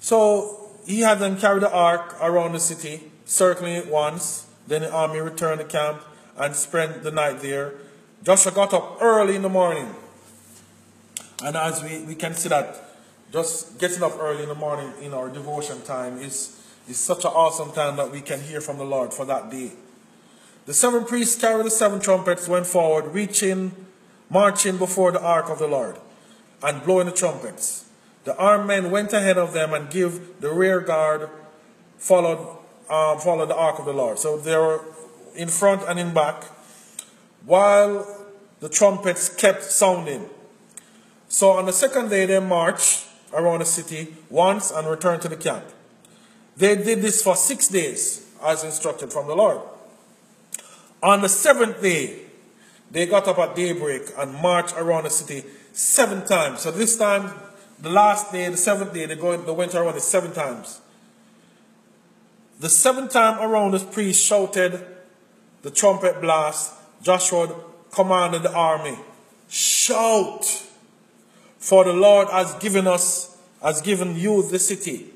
So he had them carry the ark around the city, circling it once. Then the army returned to camp and spent the night there. Joshua got up early in the morning. And as we, we can see that just getting up early in the morning in our devotion time is, is such an awesome time that we can hear from the Lord for that day. The seven priests carried the seven trumpets, went forward, reaching, marching before the ark of the Lord, and blowing the trumpets. The armed men went ahead of them and give the rear guard followed um, follow the ark of the Lord. So they were in front and in back, while the trumpets kept sounding. So on the second day, they marched around the city once and returned to the camp. They did this for six days, as instructed from the Lord. On the seventh day, they got up at daybreak and marched around the city seven times. So this time, the last day, the seventh day, they, go, they went around it seven times. The seventh time around, the priest shouted the trumpet blast. Joshua commanded the army, shout, for the Lord has given us, has given you the city.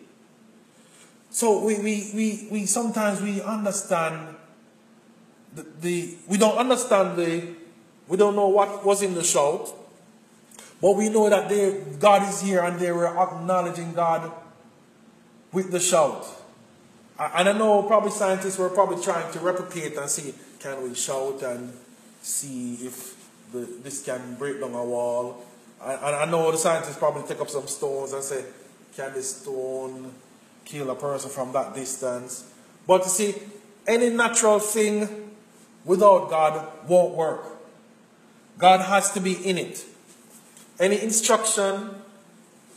So we, we, we, we sometimes we understand the, the we don't understand the we don't know what was in the shout, but we know that they, God is here and they were acknowledging God with the shout. And I know probably scientists were probably trying to replicate and see can we shout and see if the, this can break down a wall. And I know the scientists probably take up some stones and say, can this stone kill a person from that distance? But you see, any natural thing without God won't work. God has to be in it. Any instruction,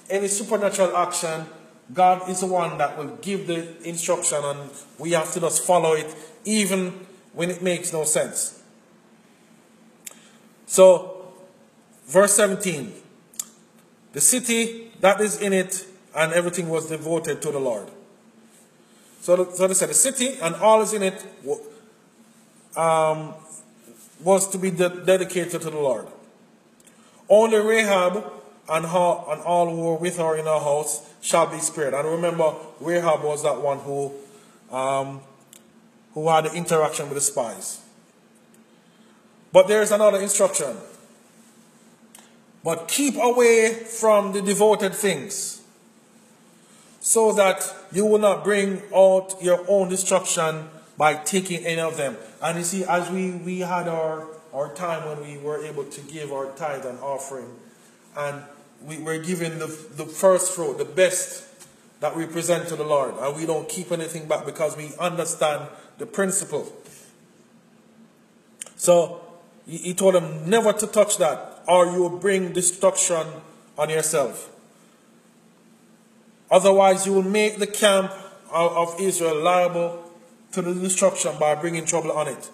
any supernatural action, God is the one that will give the instruction and we have to just follow it even when it makes no sense. So, verse 17 the city that is in it and everything was devoted to the Lord. So, so they said the city and all is in it um, was to be de- dedicated to the Lord. Only Rahab and, her, and all who were with her in her house shall be spared. And remember, Rahab was that one who, um, who had the interaction with the spies. But there is another instruction. But keep away from the devoted things, so that you will not bring out your own destruction by taking any of them. And you see, as we, we had our, our time when we were able to give our tithe and offering, and we were given the, the first fruit, the best that we present to the Lord, and we don't keep anything back because we understand the principle. So he told them never to touch that, or you will bring destruction on yourself. Otherwise, you will make the camp of Israel liable to the destruction by bringing trouble on it.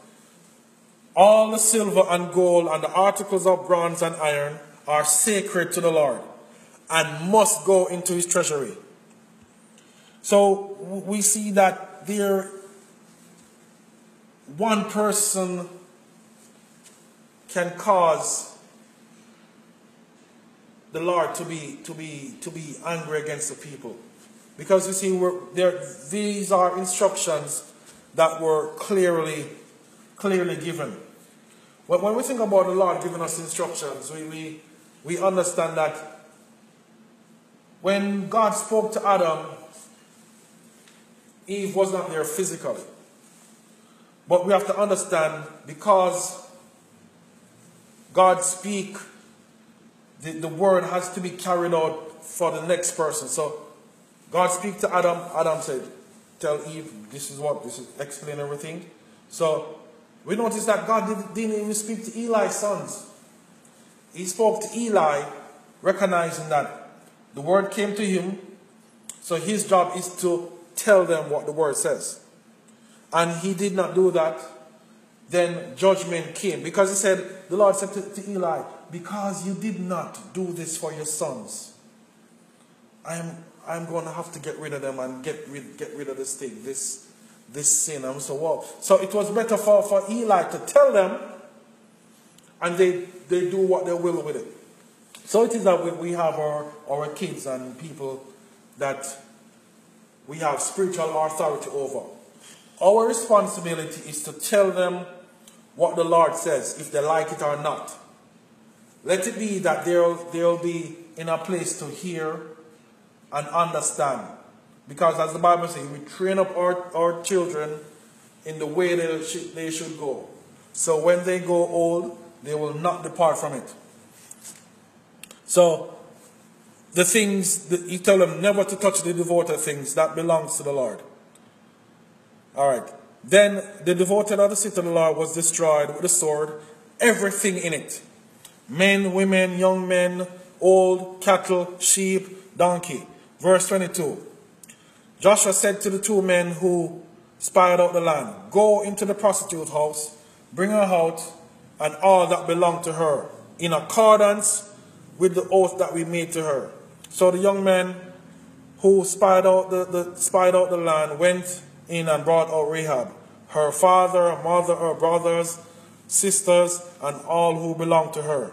All the silver and gold and the articles of bronze and iron are sacred to the Lord and must go into his treasury. So we see that there one person can cause the Lord to be to be to be angry against the people. Because you see, there, these are instructions that were clearly, clearly given. But when we think about the Lord giving us instructions, we, we, we understand that when God spoke to Adam, Eve was not there physically. But we have to understand because God speak, the, the word has to be carried out for the next person. So God speak to Adam, Adam said, tell Eve, this is what, this is explain everything. So we notice that God did, didn't even speak to Eli's sons. He spoke to Eli, recognizing that the word came to him, so his job is to tell them what the word says. And he did not do that. Then judgment came because he said, the Lord said to, to Eli, because you did not do this for your sons, I am I'm going to have to get rid of them and get rid, get rid of this thing, this, this sin. I'm so well. So it was better for, for Eli to tell them and they, they do what they will with it. So it is that we, we have our, our kids and people that we have spiritual authority over. Our responsibility is to tell them what the Lord says, if they like it or not. Let it be that they'll, they'll be in a place to hear and understand. Because as the Bible says, we train up our, our children in the way they should, they should go. So when they go old, they will not depart from it. So the things, that you tell them never to touch the devoted things, that belongs to the Lord. All right. Then the devoted of the city of the Lord was destroyed with the sword, everything in it men, women, young men, old, cattle, sheep, donkey. Verse 22. Joshua said to the two men who spied out the land, Go into the prostitute house, bring her out, and all that belonged to her, in accordance with the oath that we made to her. So the young men who spied out the, the spied out the land went in and brought out Rahab, her father, mother, her brothers, sisters, and all who belonged to her.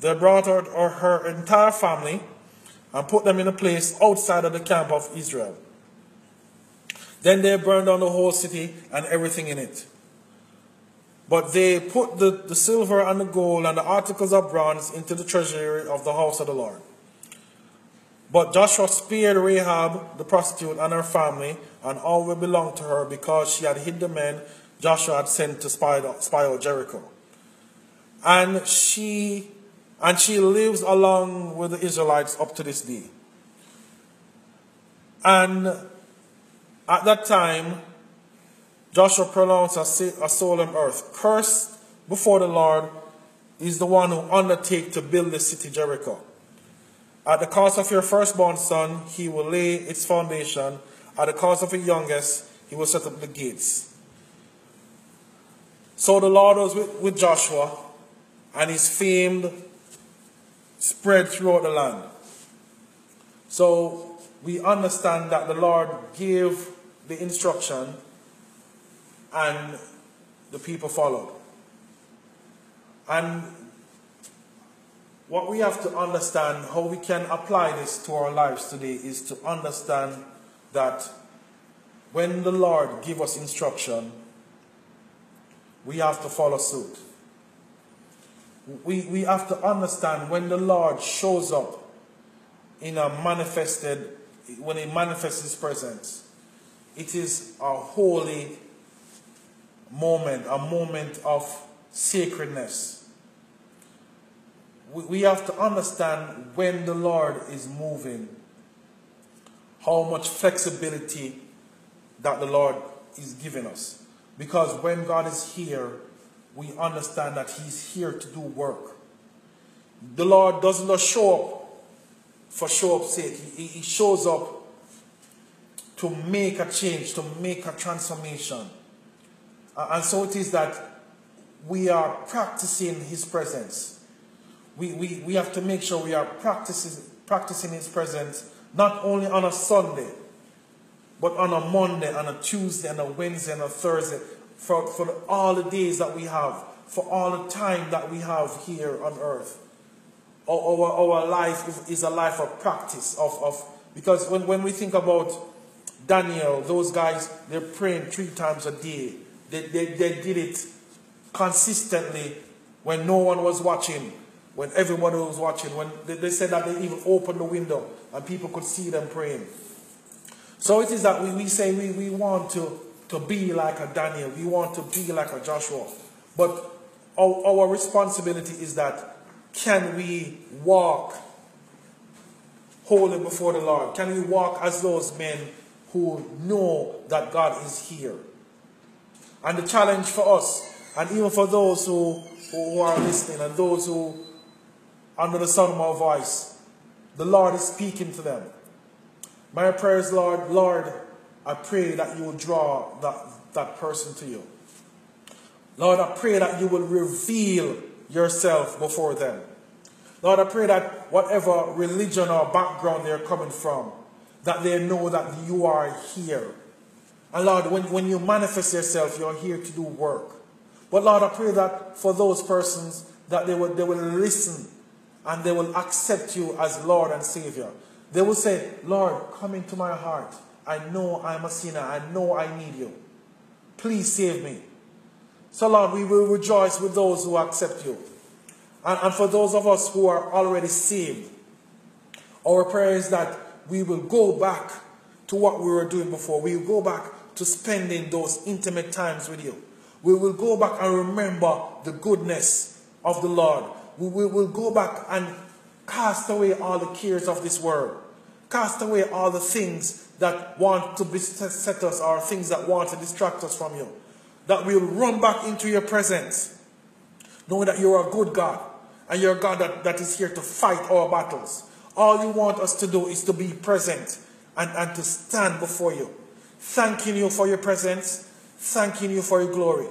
They brought out her entire family and put them in a place outside of the camp of Israel. Then they burned down the whole city and everything in it. But they put the, the silver and the gold and the articles of bronze into the treasury of the house of the Lord. But Joshua spared Rahab, the prostitute, and her family, and all that belonged to her, because she had hid the men Joshua had sent to spy, spy out Jericho. And she and she lives along with the Israelites up to this day. And at that time, Joshua pronounced a solemn earth. Cursed before the Lord is the one who undertake to build the city Jericho. At the cost of your firstborn son, he will lay its foundation. At the cost of your youngest, he will set up the gates. So the Lord was with Joshua, and his fame spread throughout the land. So we understand that the Lord gave the instruction and the people followed. And what we have to understand, how we can apply this to our lives today, is to understand that when the Lord give us instruction, we have to follow suit. We, we have to understand when the Lord shows up in a manifested, when he manifests his presence, it is a holy moment, a moment of sacredness. We, we have to understand when the Lord is moving, how much flexibility that the Lord is giving us. Because when God is here, we understand that He's here to do work. The Lord doesn't show up for show up's sake. He, he shows up to make a change, to make a transformation. And so it is that we are practicing His presence. We, we, we have to make sure we are practicing, practicing His presence not only on a Sunday, but on a Monday, on a Tuesday, and a Wednesday, and a Thursday, for, for all the days that we have, for all the time that we have here on earth. Our, our, life is a life of practice, of, of because when, when we think about Daniel, those guys, they're praying three times a day. They, they, they did it consistently when no one was watching, when everyone was watching. When they, they said that they even opened the window and people could see them praying. So it is that we, we say we, we want to, to be like a Daniel, we want to be like a Joshua. But our, our responsibility is that can we walk holy before the Lord? Can we walk as those men who know that God is here? And the challenge for us, and even for those who, who are listening and those who, under the sound of my voice, the Lord is speaking to them. My prayer is, Lord, Lord, I pray that you will draw that, that person to you. Lord, I pray that you will reveal yourself before them. Lord, I pray that whatever religion or background they're coming from, that they know that you are here. And Lord, when, when you manifest yourself, you're here to do work. But Lord, I pray that for those persons, that they will, they will listen and they will accept you as Lord and Savior. They will say, Lord, come into my heart. I know I'm a sinner. I know I need you. Please save me. So, Lord, we will rejoice with those who accept you. And, and for those of us who are already saved, our prayer is that we will go back to what we were doing before. We will go back to spending those intimate times with you. We will go back and remember the goodness of the Lord. We will go back and cast away all the cares of this world Cast away all the things that want to beset us or things that want to distract us from you. That we'll run back into your presence, knowing that you're a good God and you're a God that, that is here to fight our battles. All you want us to do is to be present and, and to stand before you, thanking you for your presence, thanking you for your glory.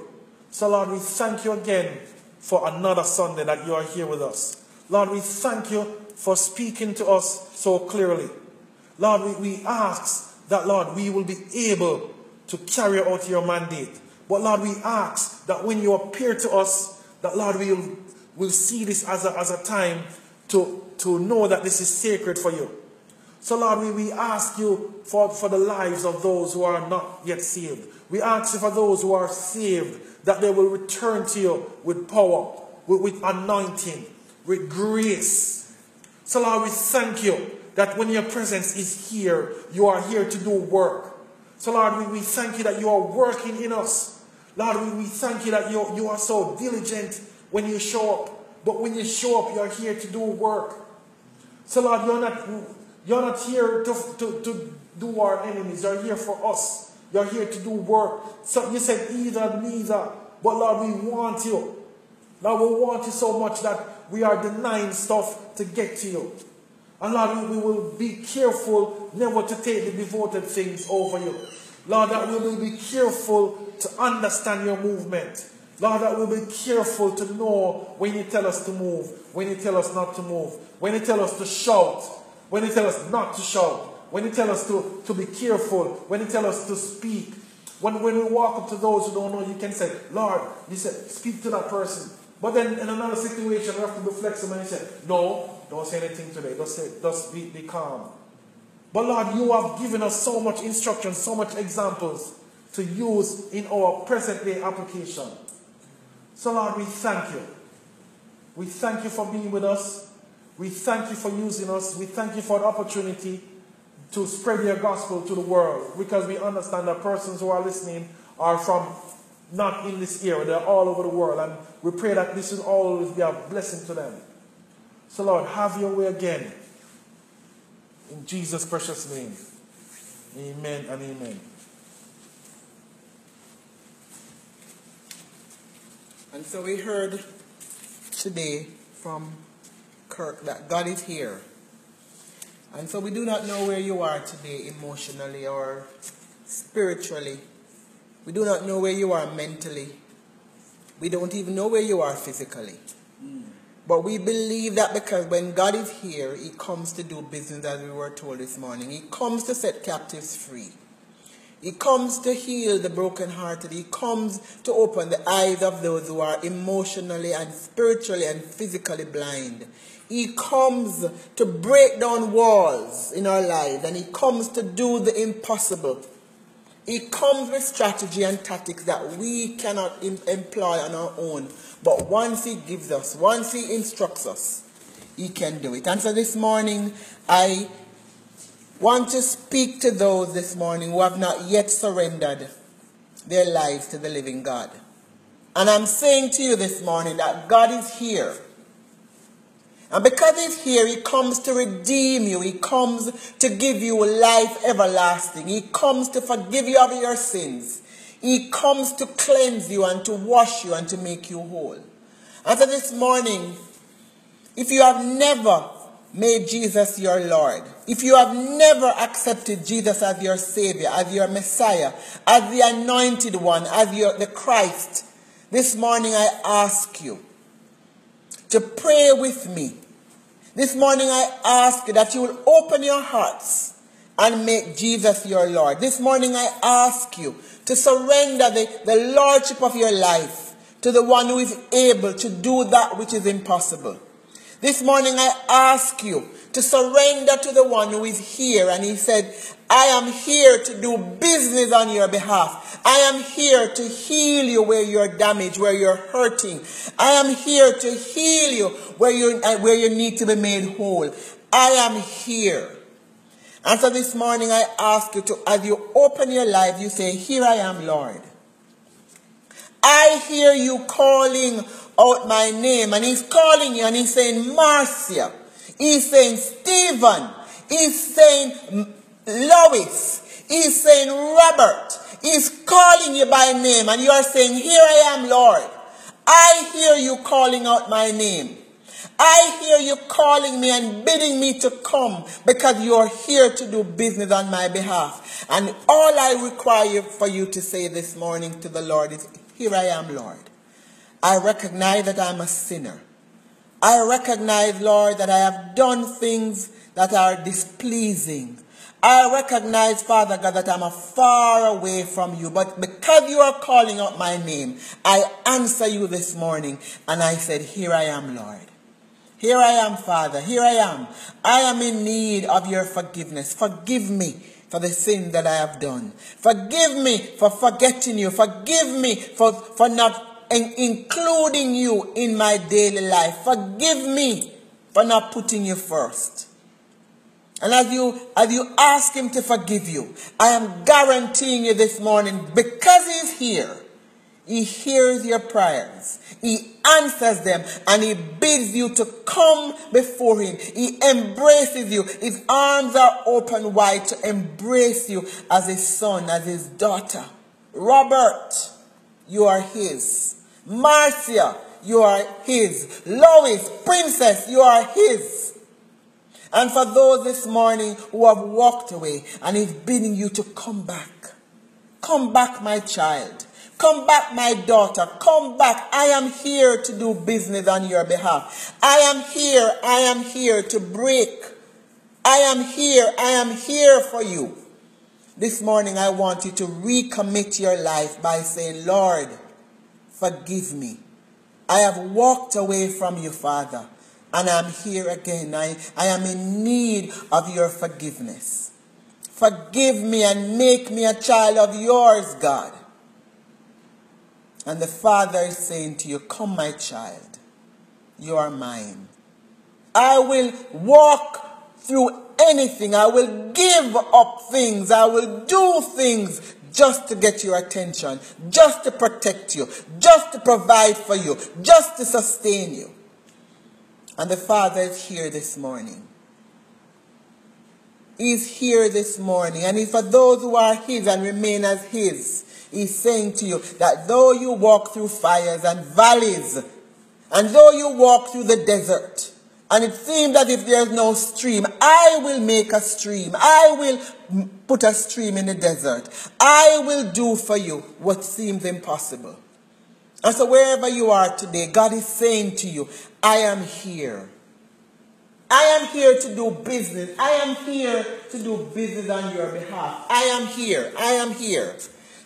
So, Lord, we thank you again for another Sunday that you are here with us. Lord, we thank you for speaking to us so clearly. Lord, we, we ask that, Lord, we will be able to carry out your mandate. But, Lord, we ask that when you appear to us, that, Lord, we will, will see this as a, as a time to, to know that this is sacred for you. So, Lord, we, we ask you for, for the lives of those who are not yet saved. We ask you for those who are saved that they will return to you with power, with, with anointing, with grace. So, Lord, we thank you that when your presence is here, you are here to do work. So, Lord, we, we thank you that you are working in us. Lord, we, we thank you that you, you are so diligent when you show up. But when you show up, you're here to do work. So, Lord, you're not, you're not here to, to, to do our enemies. You're here for us. You're here to do work. So you said either, neither. But Lord, we want you. Lord, we want you so much that we are denying stuff to get to you. And Lord, we will be careful never to take the devoted things over you. Lord, that we will be careful to understand your movement. Lord, that we'll be careful to know when you tell us to move, when you tell us not to move, when you tell us to shout, when you tell us not to shout, when you tell us to, to be careful, when you tell us to speak. When, when we walk up to those who don't know, you can say, Lord, you said, speak to that person. But then in another situation, we have to be flexible and say, no, don't say anything today. Just say, just be, be calm. But Lord, you have given us so much instruction, so much examples to use in our present day application. So Lord, we thank you. We thank you for being with us. We thank you for using us. We thank you for the opportunity to spread your gospel to the world because we understand that persons who are listening are from not in this area, they're all over the world. And we pray that this will always be a blessing to them. So, Lord, have your way again. In Jesus' precious name. Amen and amen. And so we heard today from Kirk that God is here. And so we do not know where you are today emotionally or spiritually. We do not know where you are mentally. We don't even know where you are physically. But we believe that because when God is here, He comes to do business as we were told this morning. He comes to set captives free. He comes to heal the brokenhearted. He comes to open the eyes of those who are emotionally and spiritually and physically blind. He comes to break down walls in our lives and He comes to do the impossible. He comes with strategy and tactics that we cannot employ on our own. But once He gives us, once He instructs us, He can do it. And so this morning, I want to speak to those this morning who have not yet surrendered their lives to the living God. And I'm saying to you this morning that God is here. And because he's here, he comes to redeem you. He comes to give you life everlasting. He comes to forgive you of your sins. He comes to cleanse you and to wash you and to make you whole. And so this morning, if you have never made Jesus your Lord, if you have never accepted Jesus as your Savior, as your Messiah, as the anointed one, as your, the Christ, this morning I ask you to pray with me. This morning I ask that you will open your hearts and make Jesus your Lord. This morning I ask you to surrender the, the lordship of your life to the one who is able to do that which is impossible. This morning I ask you to surrender to the one who is here and he said, I am here to do business on your behalf. I am here to heal you where you're damaged, where you're hurting. I am here to heal you where you, uh, where you need to be made whole. I am here. And so this morning I ask you to, as you open your life, you say, Here I am, Lord. I hear you calling out my name. And he's calling you and he's saying, Marcia. He's saying, Stephen. He's saying, Lois. He's saying, Robert. He's calling you by name, and you are saying, Here I am, Lord. I hear you calling out my name. I hear you calling me and bidding me to come because you are here to do business on my behalf. And all I require for you to say this morning to the Lord is, Here I am, Lord. I recognize that I'm a sinner. I recognize, Lord, that I have done things that are displeasing. I recognize, Father God, that I'm far away from you. But because you are calling out my name, I answer you this morning. And I said, Here I am, Lord. Here I am, Father. Here I am. I am in need of your forgiveness. Forgive me for the sin that I have done. Forgive me for forgetting you. Forgive me for, for not in, including you in my daily life. Forgive me for not putting you first. And as you, as you ask him to forgive you, I am guaranteeing you this morning, because he's here, he hears your prayers. He answers them and he bids you to come before him. He embraces you. His arms are open wide to embrace you as his son, as his daughter. Robert, you are his. Marcia, you are his. Lois, princess, you are his. And for those this morning who have walked away and he's bidding you to come back. Come back, my child. Come back, my daughter. Come back. I am here to do business on your behalf. I am here. I am here to break. I am here. I am here for you. This morning, I want you to recommit your life by saying, Lord, forgive me. I have walked away from you, Father, and I'm here again. I, I am in need of your forgiveness. Forgive me and make me a child of yours, God. And the Father is saying to you, Come, my child, you are mine. I will walk through anything. I will give up things. I will do things just to get your attention, just to protect you, just to provide for you, just to sustain you. And the Father is here this morning. He's here this morning. And for those who are His and remain as His, He's saying to you that though you walk through fires and valleys, and though you walk through the desert, and it seems as if there's no stream, I will make a stream. I will put a stream in the desert. I will do for you what seems impossible. And so, wherever you are today, God is saying to you, I am here. I am here to do business. I am here to do business on your behalf. I am here. I am here.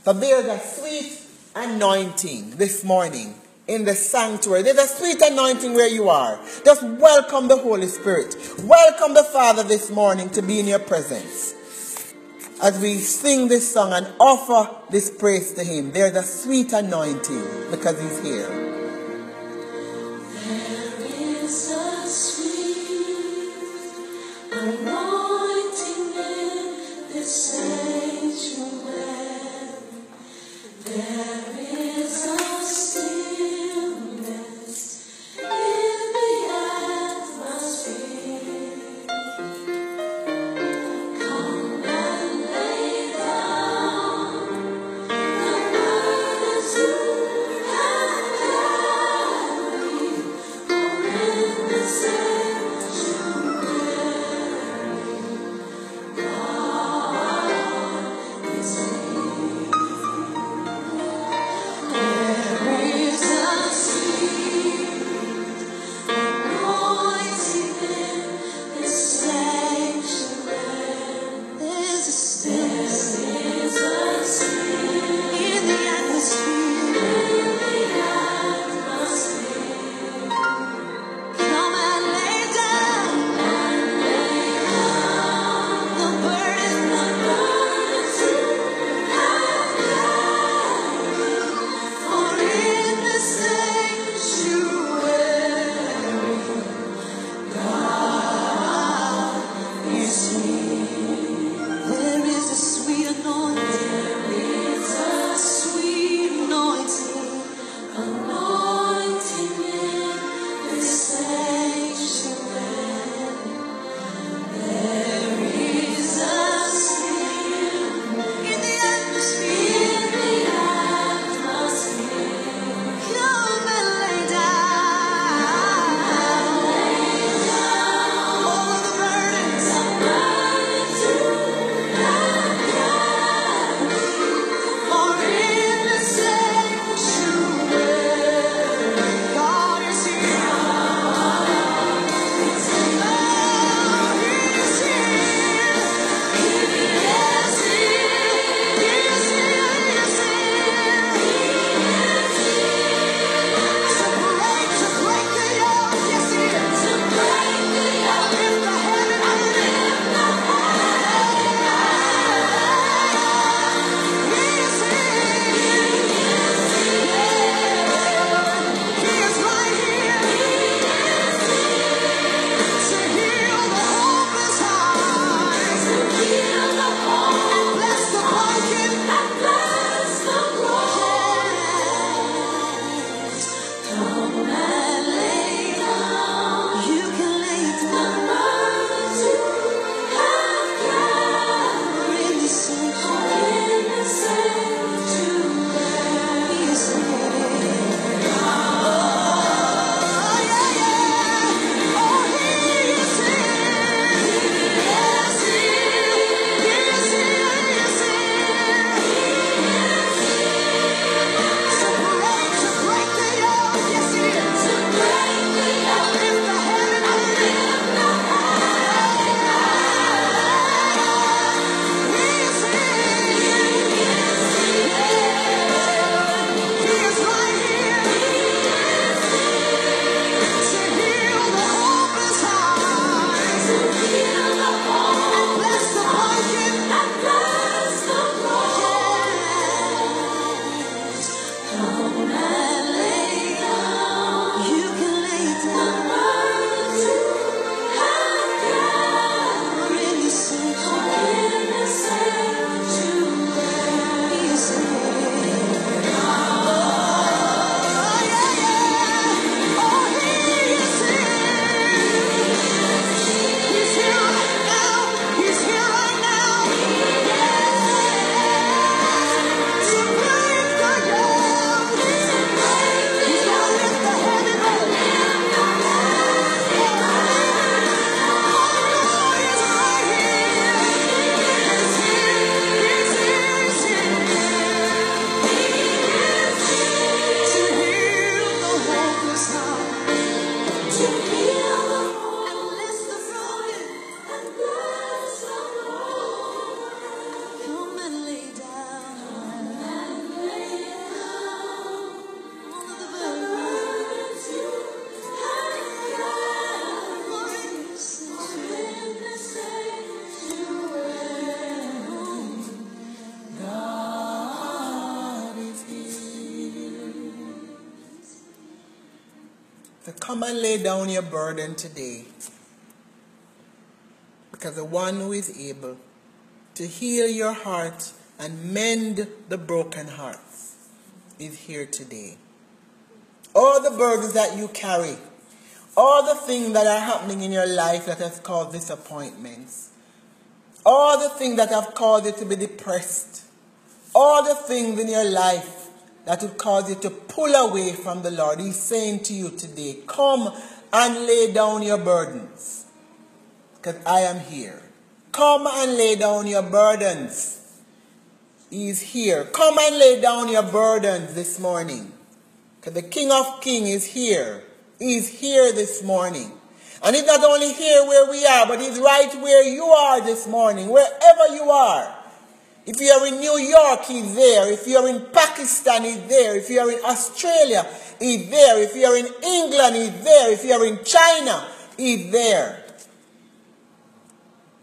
So there's a sweet anointing this morning in the sanctuary. There's a sweet anointing where you are. Just welcome the Holy Spirit. Welcome the Father this morning to be in your presence. As we sing this song and offer this praise to Him, there's a sweet anointing because He's here. Down your burden today. Because the one who is able to heal your heart and mend the broken hearts is here today. All the burdens that you carry, all the things that are happening in your life that has caused disappointments, all the things that have caused you to be depressed, all the things in your life that would cause you to pull away from the Lord. He's saying to you today, come and lay down your burdens because I am here. Come and lay down your burdens. He's here. Come and lay down your burdens this morning. Because the King of Kings is here. He's here this morning. And he's not only here where we are, but he's right where you are this morning, wherever you are. If you're in New York, he's there. If you're in Pakistan, he's there. If you're in Australia, he's there. If you're in England, he's there. If you're in China, he's there.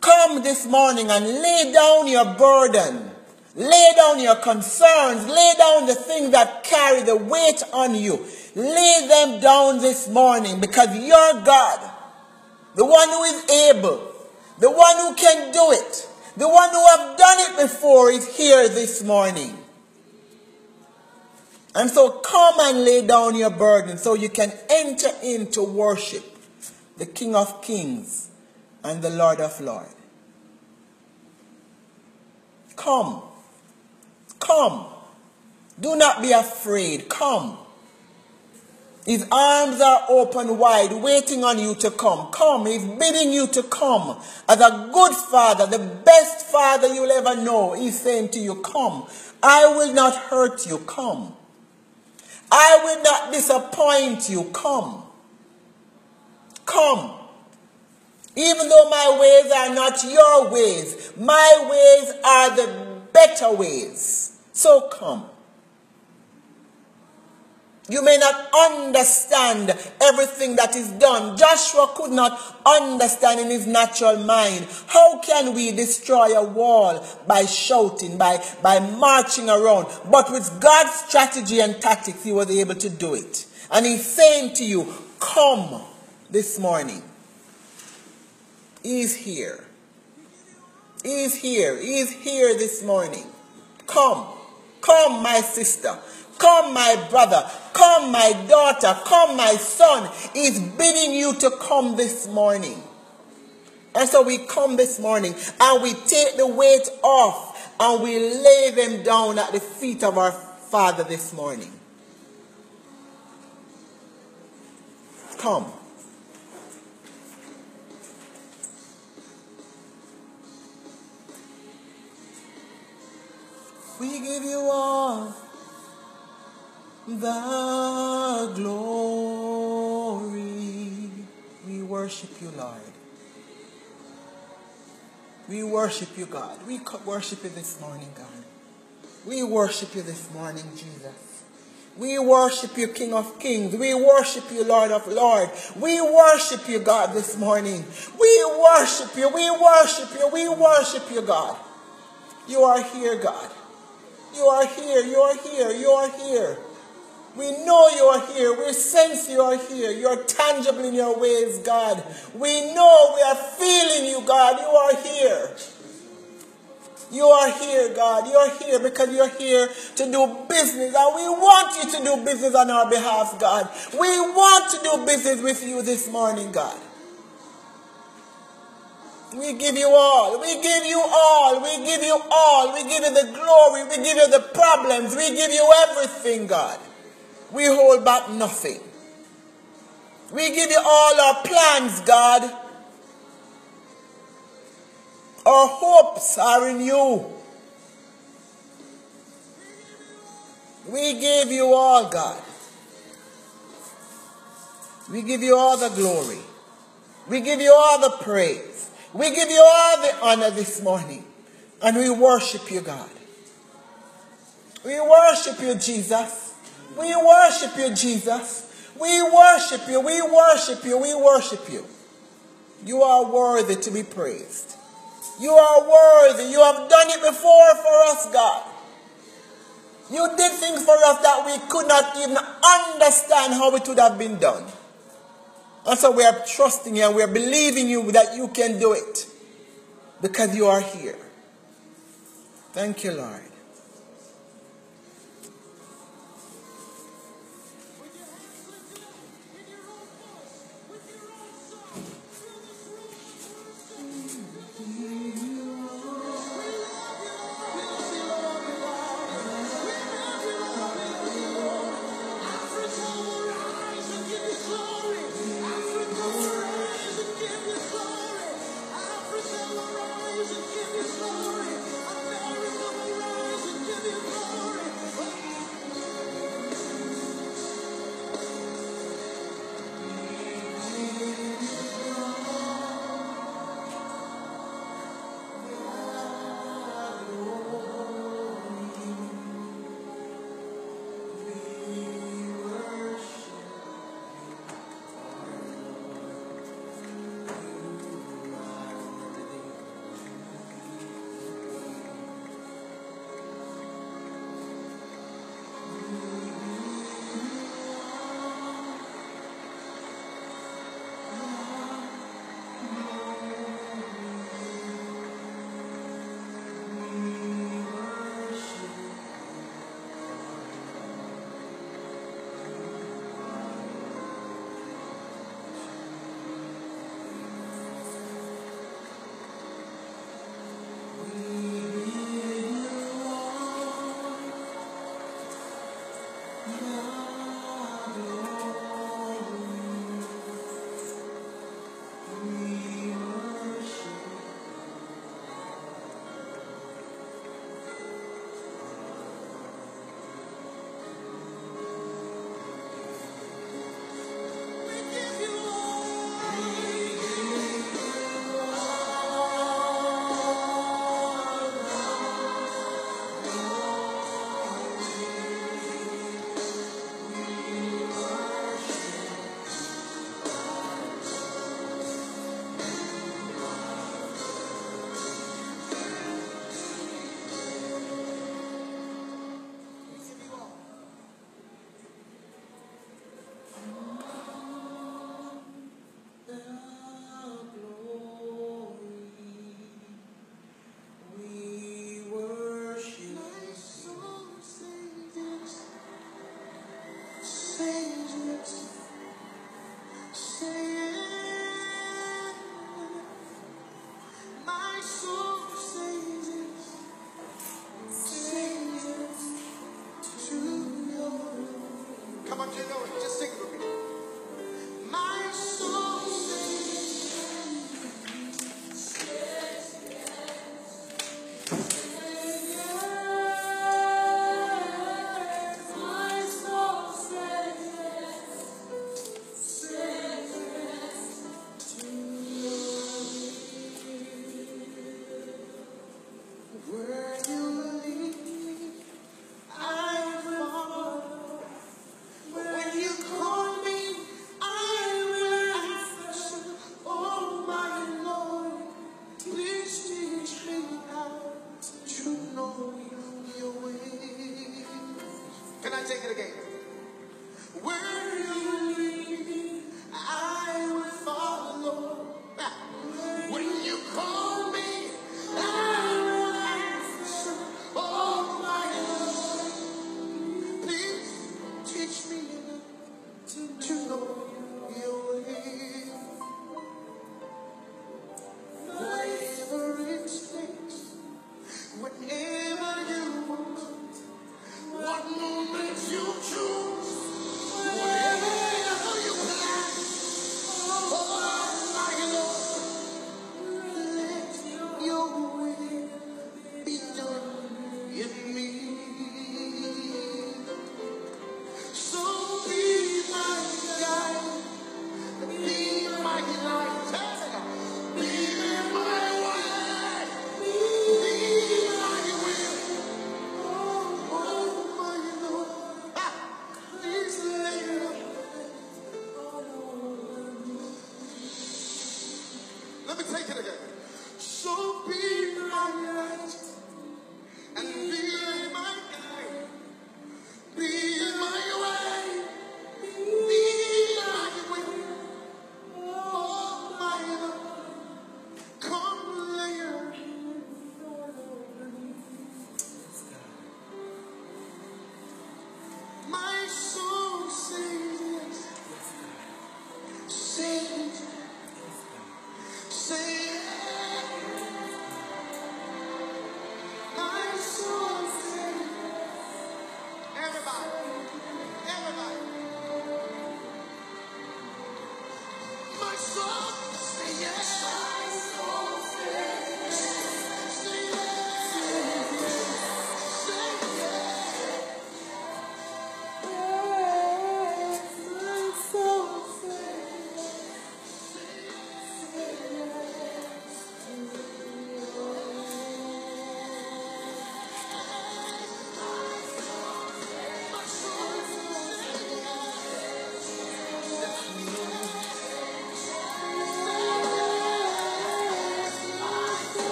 Come this morning and lay down your burden. Lay down your concerns. Lay down the things that carry the weight on you. Lay them down this morning because your God, the one who is able, the one who can do it, the one who have done it before is here this morning. And so come and lay down your burden so you can enter into worship the King of Kings and the Lord of Lords. Come. Come. Do not be afraid. Come. His arms are open wide, waiting on you to come. Come. He's bidding you to come. As a good father, the best father you'll ever know, he's saying to you, Come. I will not hurt you. Come. I will not disappoint you. Come. Come. Even though my ways are not your ways, my ways are the better ways. So come. You may not understand everything that is done. Joshua could not understand in his natural mind. How can we destroy a wall by shouting, by, by marching around? But with God's strategy and tactics, he was able to do it. And he's saying to you, come this morning. He's here. He's here. He's here this morning. Come. Come, my sister. Come, my brother. Come, my daughter. Come, my son. He's bidding you to come this morning. And so we come this morning and we take the weight off and we lay them down at the feet of our Father this morning. Come. We give you all the glory. We worship you, Lord. We worship you, God. We worship you this morning, God. We worship you this morning, Jesus. We worship you, King of Kings. We worship you, Lord of Lords. We worship you, God, this morning. We worship you. We worship you. We worship you, God. You are here, God. You are here, you are here, you are here. We know you are here. We sense you are here. You're tangible in your ways, God. We know we are feeling you, God. You are here. You are here, God. You are here because you're here to do business. And we want you to do business on our behalf, God. We want to do business with you this morning, God. We give you all. We give you all. We give you all. We give you the glory. We give you the problems. We give you everything, God. We hold back nothing. We give you all our plans, God. Our hopes are in you. We give you all, God. We give you all the glory. We give you all the praise. We give you all the honor this morning. And we worship you, God. We worship you, Jesus. We worship you, Jesus. We worship you. We worship you. We worship you. You are worthy to be praised. You are worthy. You have done it before for us, God. You did things for us that we could not even understand how it would have been done. And so we are trusting you and we are believing you that you can do it because you are here. Thank you, Lord.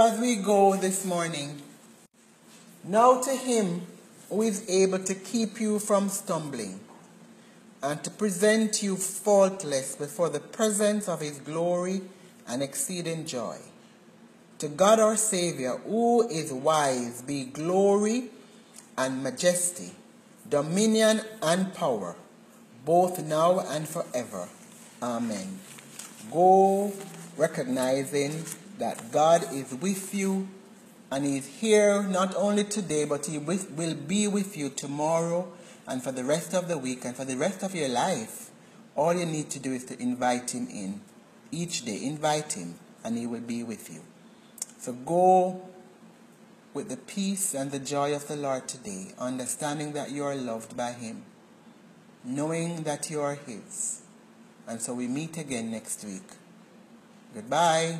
As we go this morning, now to him who is able to keep you from stumbling and to present you faultless before the presence of his glory and exceeding joy. To God our Savior, who is wise, be glory and majesty, dominion and power, both now and forever. Amen. Go recognizing that God is with you and He is here not only today, but He will be with you tomorrow and for the rest of the week and for the rest of your life. All you need to do is to invite Him in. Each day, invite Him and He will be with you. So go with the peace and the joy of the Lord today, understanding that you are loved by Him, knowing that you are His. And so we meet again next week. Goodbye.